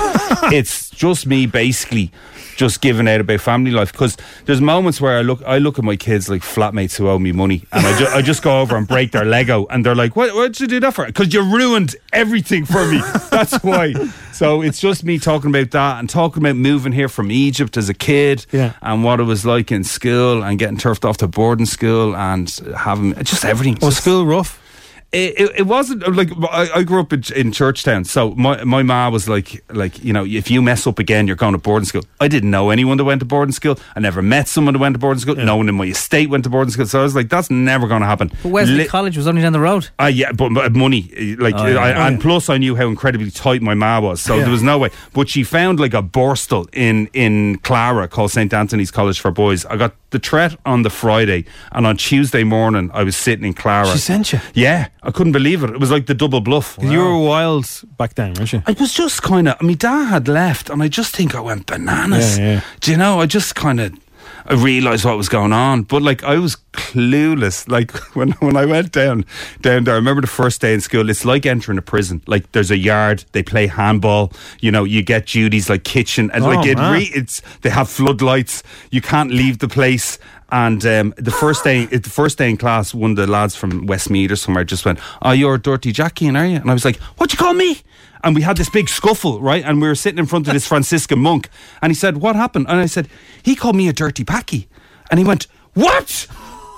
it's just me basically just giving out about family life because there's moments where I look I look at my kids like flatmates who owe me money and I, ju- I just go over and break their Lego and they're like what what did you do that for because you ruined everything for me <laughs> that's why so it's just me talking about that and talking about moving here from Egypt as a kid Yeah. and what it was like in school and getting turfed off to boarding school and having Um, just everything Was Just- school rough? It, it, it wasn't like I, I grew up in, in Churchtown, so my my ma was like like you know if you mess up again, you're going to boarding school. I didn't know anyone that went to boarding school. I never met someone that went to boarding school. No one in my estate went to boarding school. So I was like, that's never going to happen. But Wesley Li- College was only down the road. Ah, yeah, but, but money, like, Oh, yeah. I, Oh, and plus I knew how incredibly tight my ma was, so Yeah. there was no way. But she found like a borstal in in Clara called St Anthony's College for Boys. I got the threat on the Friday, and on Tuesday morning I was sitting in Clara. She sent you. Yeah, I couldn't believe it. It was like the double bluff. 'Cause You were wild back then, weren't you? I was just kind of. I mean, Dad had left, and I just think I went bananas. Yeah, yeah. Do you know? I just kind of. I realised what was going on. But like I was clueless. Like <laughs> when when I went down down there, I remember the first day in school. It's like entering a prison. Like there's a yard, they play handball. You know, you get duties like kitchen, and Oh, like it. Re- it's they have floodlights. You can't leave the place. And um, the first day, the first day in class, one of the lads from Westmeath or somewhere just went, "Oh, you're a Dirty Jackeen, are you?" And I was like, "What you call me?" And we had this big scuffle, right? And we were sitting in front of this Franciscan monk, and he said, "What happened?" And I said, "He called me a dirty packy," and he went, "What?"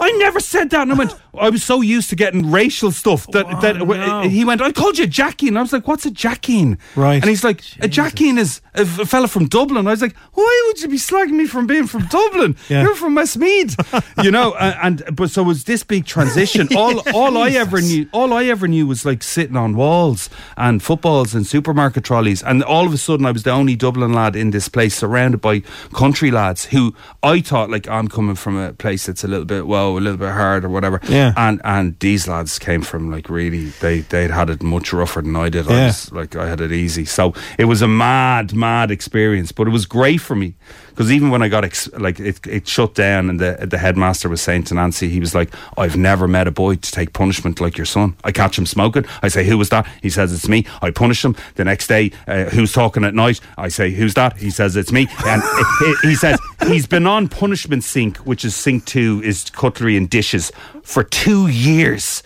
I never said that. And I went, I was so used to getting racial stuff that, that he went, I called you Jackeen. And I was like, what's a Jackeen? Right. And he's like, a Jackeen is a, fella from Dublin. I was like, why would you be slagging me from being from Dublin? <laughs> Yeah. You're from Westmeath. you know, <laughs> uh, and, but so it was this big transition. <laughs> All, all I ever knew, all I ever knew was like sitting on walls and footballs and supermarket trolleys. And all of a sudden I was the only Dublin lad in this place surrounded by country lads who I thought like I'm coming from a place that's a little bit, whoa, a little bit hard or whatever. Yeah. And, and these lads came from like really, they, they'd had it much rougher than I did. I Yeah. was like, I had it easy. So it was a mad, mad experience, but it was great for me. Because even when I got ex- like it, it shut down, and the the headmaster was saying to Nancy, he was like, "I've never met a boy to take punishment like your son. I catch him smoking. I say, who was that? He says it's me. I punish him. The next day, uh, who's talking at night? I say, who's that? He says it's me. And <laughs> he, he says he's been on punishment sink, which is sink two, is cutlery and dishes for two years.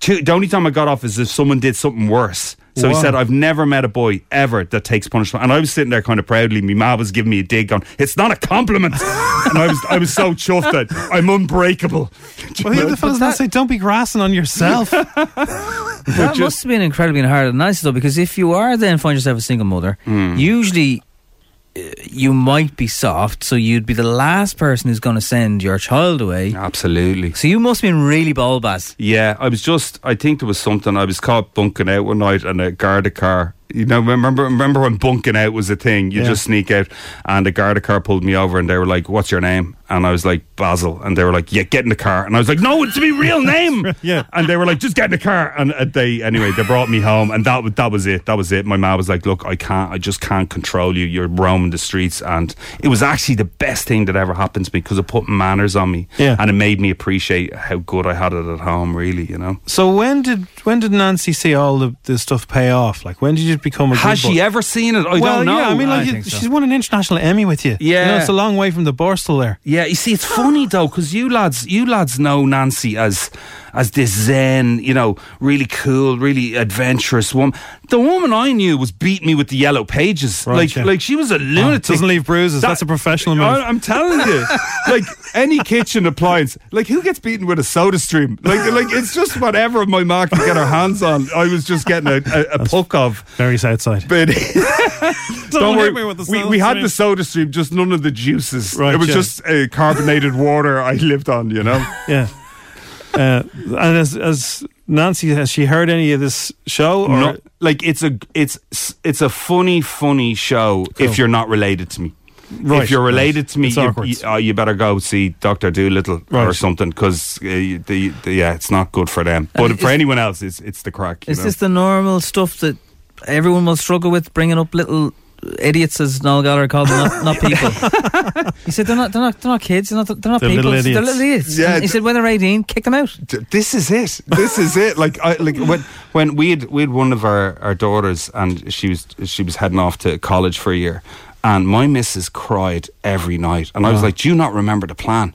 Two, the only time I got off is if someone did something worse. So he said, I've never met a boy ever that takes punishment. And I was sitting there kind of proudly. My ma was giving me a dig on, it's not a compliment. <laughs> and I was I was so chuffed that I'm unbreakable. Well, the other fella's going to say, don't be grassing on yourself. <laughs> That must have been incredibly hard and nice though, because if you are then find yourself a single mother, Hmm. usually you might be soft, so you'd be the last person who's going to send your child away. Absolutely. So you must have been really ball bass. Yeah, I was just. I think there was something. I was caught bunking out one night and a Garda car. You know, remember remember when bunking out was a thing? You Yeah. just sneak out, and a Garda car pulled me over, and they were like, "What's your name?" And I was like, "Basil," and they were like, "Yeah, get in the car." And I was like, "No, it's my real <laughs> name." Yeah. And they were like, "Just get in the car." And uh, they anyway, they brought me home, and that was that was it. That was it. My mom was like, "Look, I can't. I just can't control you. You're roaming the streets." And it was actually the best thing that ever happened to me because it put manners on me, Yeah. and it made me appreciate how good I had it at home. Really, you know. So when did when did Nancy see all the, the stuff pay off? Like when did you become a Has she boy? ever seen it? I well, don't know. yeah, I mean, like I you- so. she's won an international Emmy with you. you know, Yeah. it's a long way from the Borstal there. Yeah, you see, it's funny though because you lads, you lads know Nancy as as this zen, you know, really cool, really adventurous woman. The woman I knew was beating me with the yellow pages. Right, like, yeah. like she was a Oh, lunatic. doesn't leave bruises. That- That's a professional move. I, I'm telling you, <laughs> like any kitchen appliance, like who gets beaten with a soda stream? Like, like it's just whatever my ma can get her hands on. I was just getting a, a, a puck of. Very south side. But <laughs> don't, hit worry, me with the we, we had the soda stream, just none of the juices. Right, it was yeah. just uh, carbonated water I lived on, you know. Yeah. Uh, and as, as Nancy, has she heard any of this show? Or No, like it's a it's it's a funny funny show if you're not related to me. Right, if you're related right. to me, you, you, uh, you better go see Doctor Dolittle or something because uh, the, the, yeah, it's not good for them. But And for anyone else, it's it's the crack. you Is know? this the normal stuff that everyone will struggle with, bringing up little idiots, as Noel Gallagher called them, not, not people? <laughs> he said they're not, they're not, they're not kids. They're not, they're not They're people. little They're little idiots. Yeah, And he said when they're eighteen, kick them out. D- this is it. This is it. Like I like when when we had we had one of our, our daughters and she was she was heading off to college for a year, and my missus cried every night, and I was Oh. like, "Do you not remember the plan?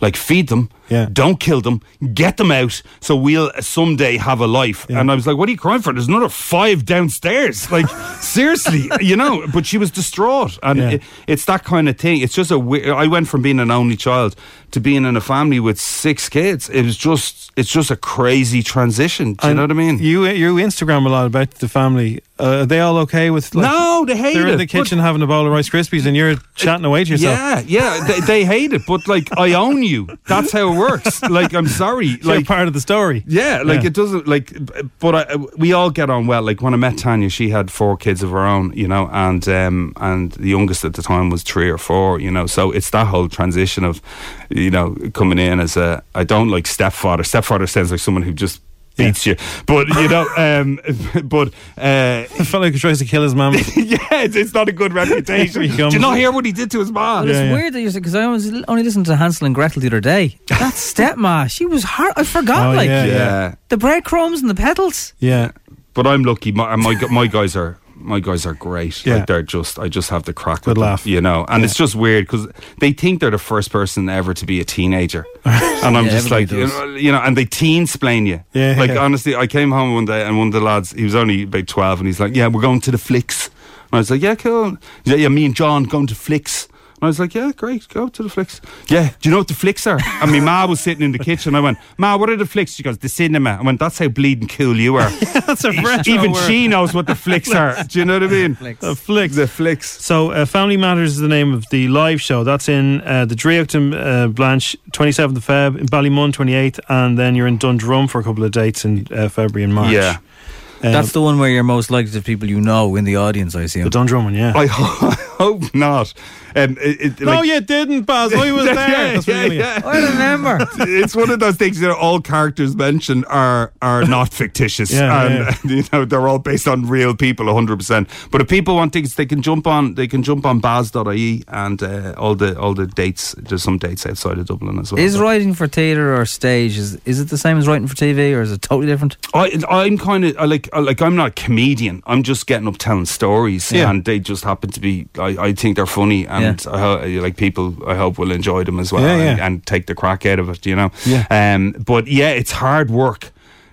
Like feed them, Yeah. don't kill them, get them out, so we'll someday have a life." And I was like, "What are you crying for? There's another five downstairs. <laughs> Like seriously, you know." But she was distraught, and Yeah. it, it's that kind of thing. It's just a. we- I went from being an only child to being in a family with six kids. It was just. It's just a crazy transition. Do you And know what I mean? You you Instagram a lot about the family. Uh, are they all okay with? Like, No, they hate it. They're in the kitchen having a bowl of Rice Krispies, and you're chatting away to yourself. Yeah, yeah, they, they hate it, but like I own you. That's how it works. Like I'm sorry, <laughs> like part of the story. Yeah, like Yeah. it doesn't like, but I, we all get on well. Like when I met Tanya, she had four kids of her own, you know, and um, and the youngest at the time was three or four, you know. So it's that whole transition of, you know, coming in as a I don't like stepfather. Stepfather sounds like someone who just beats you. But you know, <laughs> um, <laughs> but uh, I felt like he tries to kill his mum. <laughs> yeah, it's, it's not a good reputation. Here. Do you not hear what he did to his mom? But it's weird that you because I was only listened to Hansel and Gretel the other day. That stepma, she was hard. I forgot. Oh, like yeah, yeah. the breadcrumbs and the petals. Yeah. But I'm lucky. My my, my guys are my guys are great. Yeah. Like they're just I just have the crack Good with them, laugh. you know. And it's just weird because they think they're the first person ever to be a teenager, <laughs> and I'm Yeah, just like you does. know, you know, and they teen splain you. Yeah, Like yeah. honestly, I came home one day and one of the lads, he was only about twelve, and he's like, "Yeah, we're going to the flicks." And I was like, "Yeah, cool." He's like, "Yeah, me and John going to flicks." And I was like, yeah, great, go to the flicks. Yeah, do you know what the flicks are? And my ma was sitting in the kitchen. I went, Ma, what are the flicks? She goes, the cinema. I went, that's how bleeding cool you are. <laughs> That's a retro Even word. she knows what the flicks are. Do you know what I mean? The flicks. The flicks. So, uh, Family Matters is the name of the live show. That's in uh, the Dreachton uh, Blanche, 27th of Feb, in Ballymun, 28th, and then you're in Dundrum for a couple of dates in uh, February and March. Yeah. Um, That's the one where you're most likely to people you know in the audience. I assume. the Dundrum one, yeah. I, ho- <laughs> I hope not. Um, it, it, no, like- you didn't, Baz. I was <laughs> there. Yeah, That's yeah, yeah. I remember. <laughs> it's one of those things that all characters mentioned are are not fictitious, Yeah, and <laughs> you know they're all based on real people, hundred percent. But if people want tickets, they can jump on they can jump on baz.ie and uh, all the all the dates. There's some dates outside of Dublin as well. Is writing for theatre or stage is is it the same as writing for TV or is it totally different? I, I'm kind of I like I like I'm not a comedian. I'm just getting up telling stories, Yeah. and they just happen to be. I, I think they're funny, and I ho- like people. I hope will enjoy them as well, Yeah, and, yeah. and take the crack out of it. You know. Yeah. Um. But yeah, it's hard work.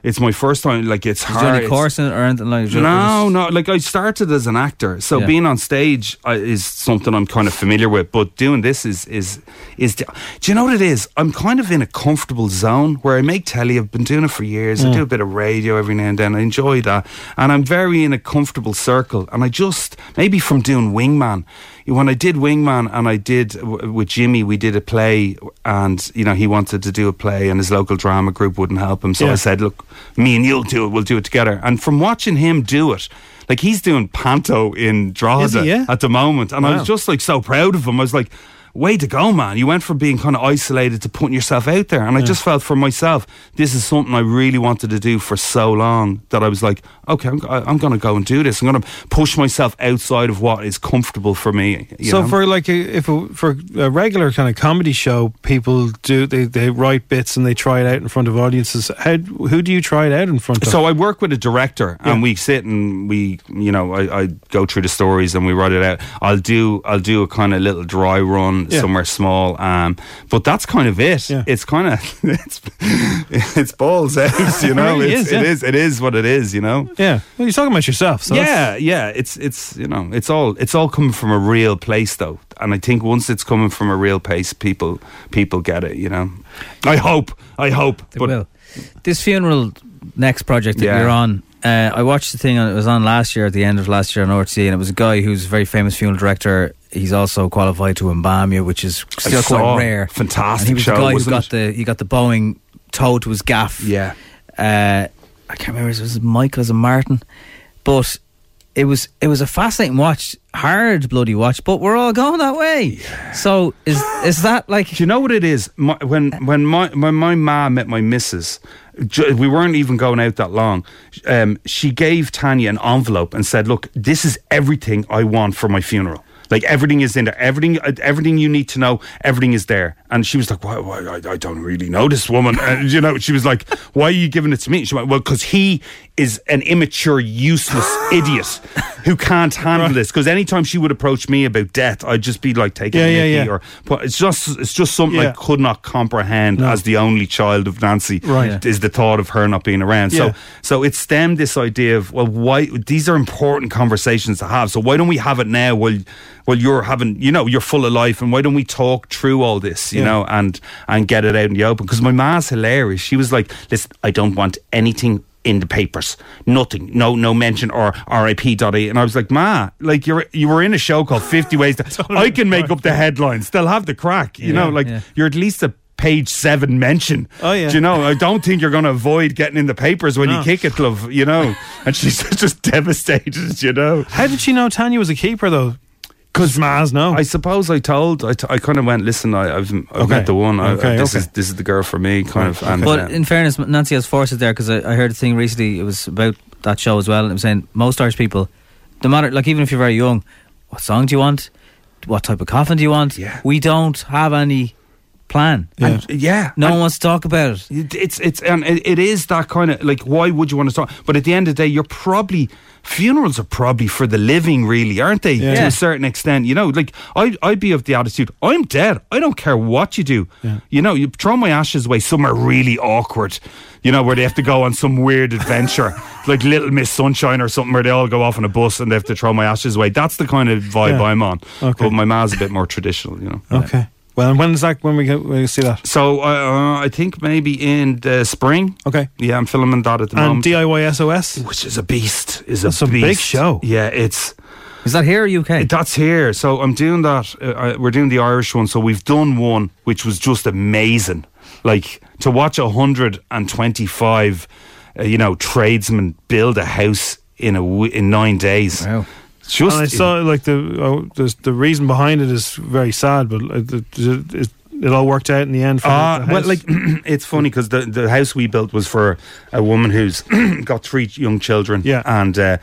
It's my first time. Like it's do hard. any course in it or anything like that? no, no. Like I started as an actor, so Yeah. being on stage uh, is something I'm kind of familiar with. But doing this is is is. Do you know what it is? I'm kind of in a comfortable zone where I make telly. I've been doing it for years. I Mm. do a bit of radio every now and then. I enjoy that, and I'm very in a comfortable circle. And I just maybe from doing Wingman. When I did Wingman and I did with Jimmy, we did a play, and you know he wanted to do a play, and his local drama group wouldn't help him. So Yeah. I said, "Look, me and you'll do it. We'll do it together." And from watching him do it, like he's doing panto in Drogheda yeah? at the moment, and I was just like so proud of him. I was like. Way to go, man. You went from being kind of isolated to putting yourself out there. And I just felt for myself, this is something I really wanted to do for so long that I was like, okay, I'm, I'm going to go and do this. I'm going to push myself outside of what is comfortable for me. you so know? for like a, if a, for a regular kind of comedy show, people do they, they write bits and they try it out in front of audiences. How who do you try it out in front of? So I work with a director, and we sit and we, you know, I, I go through the stories and we write it out. I'll do, I'll do a kind of little dry run Yeah. somewhere small, um, but that's kind of it. Yeah. It's kind of, <laughs> it's, it's balls out, <laughs> you know. really it's, is, yeah. It is, it is what it is, you know. yeah, well, you're talking about yourself. So yeah, yeah. It's it's you know it's all it's all coming from a real place though, and I think once it's coming from a real place, people people get it. You know, I hope, I hope. They but will. This funeral next project that you're on. Uh, I watched the thing. on It was on last year at the end of last year on RTÉ, and it was a guy who's a very famous funeral director. He's also qualified to embalm you, which is still quite rare. Fantastic And he was show, the guy who got it? the he got the Boeing towed to his gaff. Yeah. Uh, I can't remember. if It was Michael as a Martin, but it was it was a fascinating watch, hard bloody watch. But we're all going that way. So is is that like? Do you know what it is? My, when when my when my ma met my missus, we weren't even going out that long. Um, she gave Tanya an envelope and said, "Look, this is everything I want for my funeral." Like everything is in there, everything, everything you need to know, everything is there. And she was like, "Why? why I, I don't really know this woman." And you know, she was like, "Why are you giving it to me?" She went, "Well, because he is an immature, useless idiot who can't handle this. Because anytime she would approach me about death, I'd just be like taking Yeah, a yeah, yeah. or but it's just it's just something I could not comprehend No. as the only child of Nancy. Right. Yeah. Is the thought of her not being around. Yeah. So so it stemmed this idea of well why these are important conversations to have. So why don't we have it now while while you're having you know, you're full of life and why don't we talk through all this, you Yeah. know, and and get it out in the open. Because my ma's hilarious. She was like, Listen, I don't want anything in the papers, nothing, no, no mention or RIP.ie. And I was like, Ma, like you're you were in a show called Fifty Ways. <laughs> To, I can make up the headlines. They'll have the crack, you Yeah, know. Like yeah. you're at least a page seven mention. Oh, yeah. Do you know? I don't think you're going to avoid getting in the papers when No. you kick it, love. You know. <laughs> And she's <laughs> just devastated. You know. How did she know Tanya was a keeper though? Because Maz, no. I suppose I told. I, t- I kind of went. Listen, I, I've, I've Okay. met the one. I, Okay, this okay. is this is the girl for me. Kind of. And, But in fairness, Nancy has forced it there because I, I heard a thing recently. It was about that show as well. And it was saying most Irish people, no matter like even if you're very young, what song do you want? What type of coffin do you want? Yeah. We don't have any plan. And- yeah. No And- one wants to talk about it. It- It's it's and it, it is that kind of like why would you want to talk? But at the end of the day, you're probably funerals are probably for the living, really, aren't they? Yeah. To Yeah. a certain extent, you know. Like I I'd be of the attitude, I'm dead. I don't care what you do. You know, you throw my ashes away somewhere really awkward. You know, where they have to go on some weird adventure, <laughs> like Little Miss Sunshine or something, where they all go off on a bus and they have to throw my ashes away. That's the kind of vibe Yeah. I'm on. Okay. But my ma's a bit more traditional, you know. Okay. Well, and when is that? When we get when we see that? So uh, I think maybe in the spring. Okay. Yeah, I'm filming that at the And moment. DIY SOS, which is a beast, is That's a a beast. big show. Yeah, it's. Is that here or UK? That's here. So I'm doing that. Uh, we're doing the Irish one. So we've done one, which was just amazing. Like to watch 125, uh, you know, tradesmen build a house in a w- in nine days. Wow. And I saw like the oh, the the reason behind it is very sad, but uh, the, the, it, it all worked out in the end. For Ah, the, the well, like <clears throat> it's funny because the the house we built was for a woman who's <clears throat> got three young children. Yeah. and uh,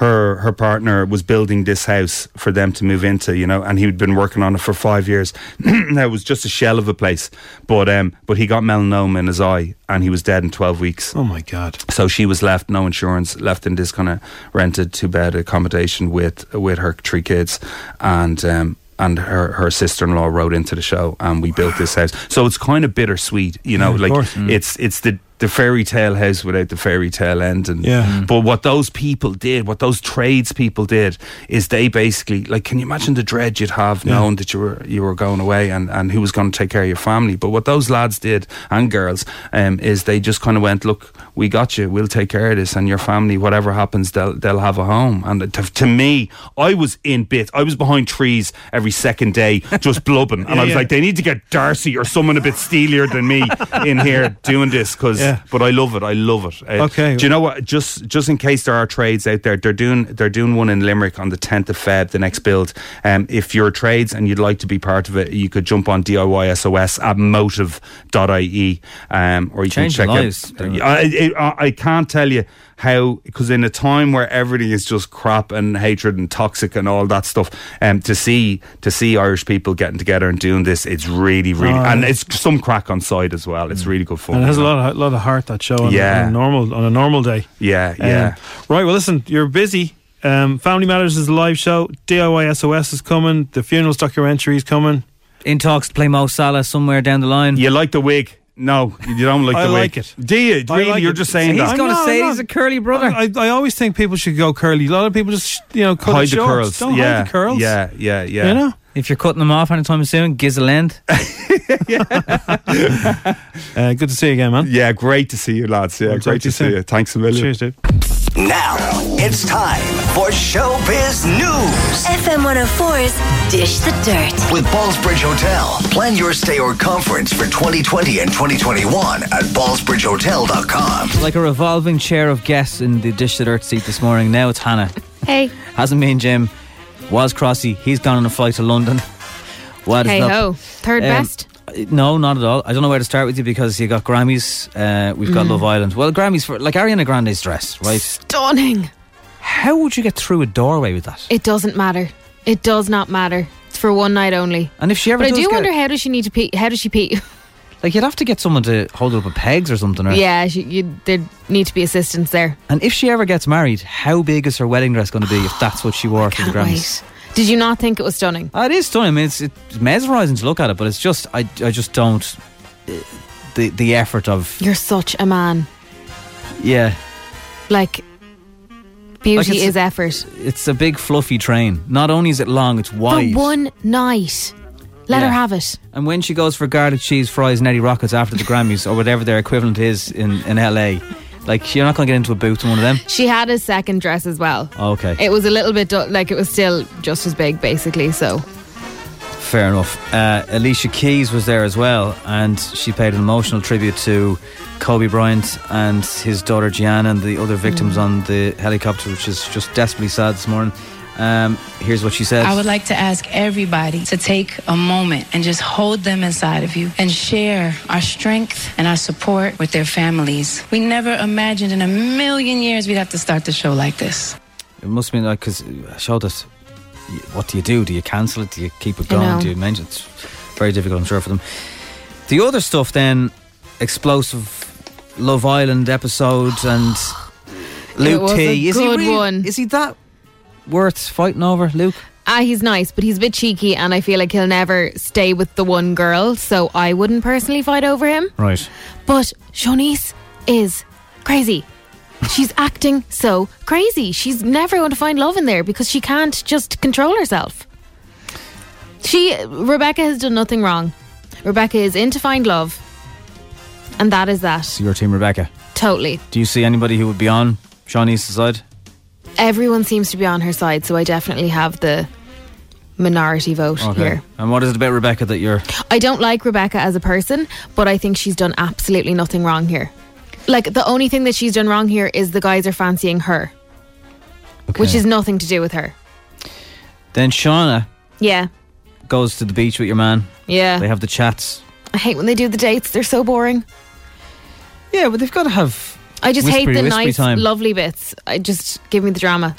her her partner was building this house for them to move into. You know, and he'd been working on it for five years. <clears throat> now it was just a shell of a place, but um, but he got melanoma in his eye, and he was dead in twelve weeks. oh my god, So she was left no insurance, left in this kind of rented two bed accommodation with with her three kids, and um, and her her sister in law wrote into the show, and we built this house. So it's kind of bittersweet, you know, Yeah, like. Mm. it's it's the the fairy tale house without the fairy tale end and Yeah. Mm. but what those people did what those trades people did is they basically like can you imagine the dread you'd have Yeah. knowing that you were you were going away and and who was going to take care of your family but what those lads did and girls um, is they just kind of went look we got you we'll take care of this and your family whatever happens they'll they'll have a home and to, to me I was in bits I was behind trees every second day just <laughs> blubbing and Yeah, I was yeah. like they need to get Darcy or someone a bit steelier than me in here doing this because Yeah. but I love it. I love it. Uh, Okay. Do you know what? Just just in case there are trades out there, they're doing they're doing one in Limerick on the tenth of Feb, the next build. Um, if you're trades and you'd like to be part of it, you could jump on DIYSOS at motive.ie, um, or you Changing can check lives. out. I, I, I can't tell you how because in a time where everything is just crap and hatred and toxic and all that stuff, um, to see to see Irish people getting together and doing this, it's really really Oh, and it's some crack on side as well. It's really good fun. and it has a lot of lot of heart that show. On, Yeah. on a normal on a normal day. Yeah, Um, yeah. right. Well, listen, you're busy. Um, Family Matters is a live show. DIY SOS is coming. The funerals documentary is coming. In talks to play Mo Salah somewhere down the line. You like the wig? No, you don't like I the wig. like it. Do you? I Really? like You're it. just saying that. He's that. gonna No, say no. he's a curly brother. I, I always think people should go curly. A lot of people just you know cut hide it the short. curls. Don't yeah, hide the curls. Yeah, yeah, yeah. You know. If you're cutting them off anytime soon, giz a lend. <laughs> Uh, good to see you again, man. Yeah, great to see you, lads. Yeah, I'll talk great to you to see soon. you. Thanks a million. Cheers, dude. Now it's time for Showbiz News. FM 104's Dish the Dirt. With Ballsbridge Hotel. Plan your stay or conference for 2020 and 2021 at ballsbridgehotel.com. like a revolving chair of guests in the Dish the Dirt seat this morning. Now it's Hannah. Hey. Hasn't been Jim. Was Crossy. He's gone on a flight to London. What is Hey up? ho. Third Um, best. No, not at all. I don't know where to start with you because you got Grammys, uh, we've got Mm. Love Island. Well, Grammys for like Ariana Grande's dress, right? Stunning. How would you get through a doorway with that? It doesn't matter. It does not matter. It's for one night only. And if she ever But I do wonder how does she need to pee? How does she pee? <laughs> Like you'd have to get someone to hold up with pegs or something. Or, Yeah, she, you, there need to be assistance there. And if she ever gets married, how big is her wedding dress going to be if that's what she wore to the Grammys? wait. Did you not think it was stunning? Oh, it is stunning. I mean, it's, it's mesmerising to look at it, but it's just I, I just don't uh, the the effort of You're such a man. yeah. Like, beauty it's- is effort. It's a big fluffy train. Not only is it long, it's wide. For one night. Let Yeah. her have it. And when she goes for garlic cheese fries and Eddie Rockets after the Grammys or whatever their equivalent is in, in LA, like you're not going to get into a booth in one of them. She had a second dress as well. Okay, It was a little bit, du- like, it was still just as big, basically. So, fair enough. Uh, Alicia Keys was there as well, and she paid an emotional tribute to Kobe Bryant and his daughter Gianna and the other victims Mm. on the helicopter, which is just desperately sad this morning. Um, here's what she said. I would like to ask everybody to take a moment and just hold them inside of you and share our strength and our support with their families. We never imagined in a million years we'd have to start the show like this. It must have been like because showed us what do you do? Do you cancel it? Do you keep it going? Do you mention it? It's very difficult, I'm sure, for them. The other stuff then, explosive Love Island episodes and Luke was T. a is good he really- one. Is he that worth fighting over, Luke? Ah, he's nice, but he's a bit cheeky, and I feel like he'll never stay with the one girl, so I wouldn't personally fight over him. Right. But Siannise is crazy. She's <laughs> acting so crazy. She's never going to find love in there because she can't just control herself. She, Rebecca, has done nothing wrong. Rebecca is in to find love, and that is that. So your team, Rebecca. Totally. Do you see anybody who would be on Siannise's side? Everyone seems to be on her side, so I definitely have the minority vote here. And what is it about Rebecca that you're? I don't like Rebecca as a person, but I think she's done absolutely nothing wrong here. Like the only thing that she's done wrong here is the guys are fancying her, which is nothing to do with her. Then Shaughna Yeah, goes to the beach with your man. yeah. They have the chats. I hate when they do the dates; they're so boring. Yeah, but they've got to have. I just hate the nice, time. lovely bits. I just give me the drama.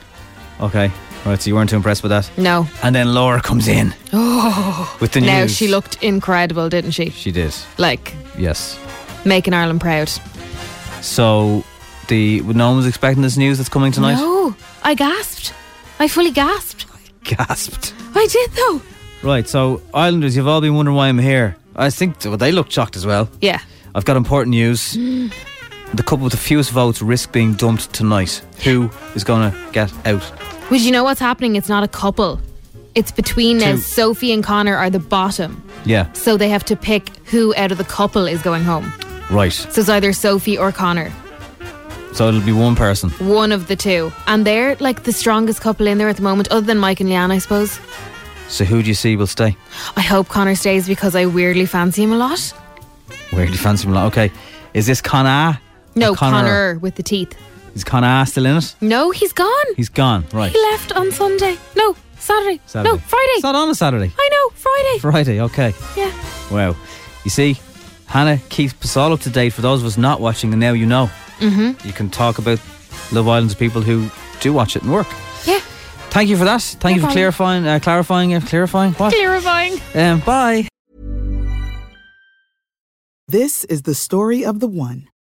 Okay, right. So you weren't too impressed with that. No. And then Laura comes in Oh, with the news. now she looked incredible, didn't she? She did. Like Yes. making Ireland proud. So the no one was expecting this news that's coming tonight. No, I gasped. I fully gasped. I <laughs> Gasped. I did though. Right. So Islanders, you've all been wondering why I'm here. I think well, they looked shocked as well. Yeah. I've got important news. Mm. The couple with the fewest votes risk being dumped tonight. Who is going to get out? Would you know what's happening? It's not a couple. It's between now. Uh, Sophie and Connor are the bottom, Yeah. so they have to pick who out of the couple is going home. Right. So it's either Sophie or Connor, So it'll be one person. one of the two, and they're like the strongest couple in there at the moment, other than Mike and Leanne, I suppose. So who do you see will stay? I hope Connor stays because I weirdly fancy him a lot. Weirdly fancy him? a lot? Okay. Is this Connor? No, Or Connor. with the teeth. Is Connor still in it? No, he's gone. He's gone. Right. He left on Sunday. No, Saturday. Saturday. No, Friday. It's not on a Saturday. I know, Friday. Friday. Okay. Yeah. Wow. You see, Hannah keeps us all up to date for those of us not watching, and now you know. Mm-hmm. You can talk about Love Island to people who do watch it and work. Yeah. Thank you for that. Thank you for problem. clarifying, uh, clarifying, uh, clarifying. What? Clarifying. Um, bye. This is the story of the one.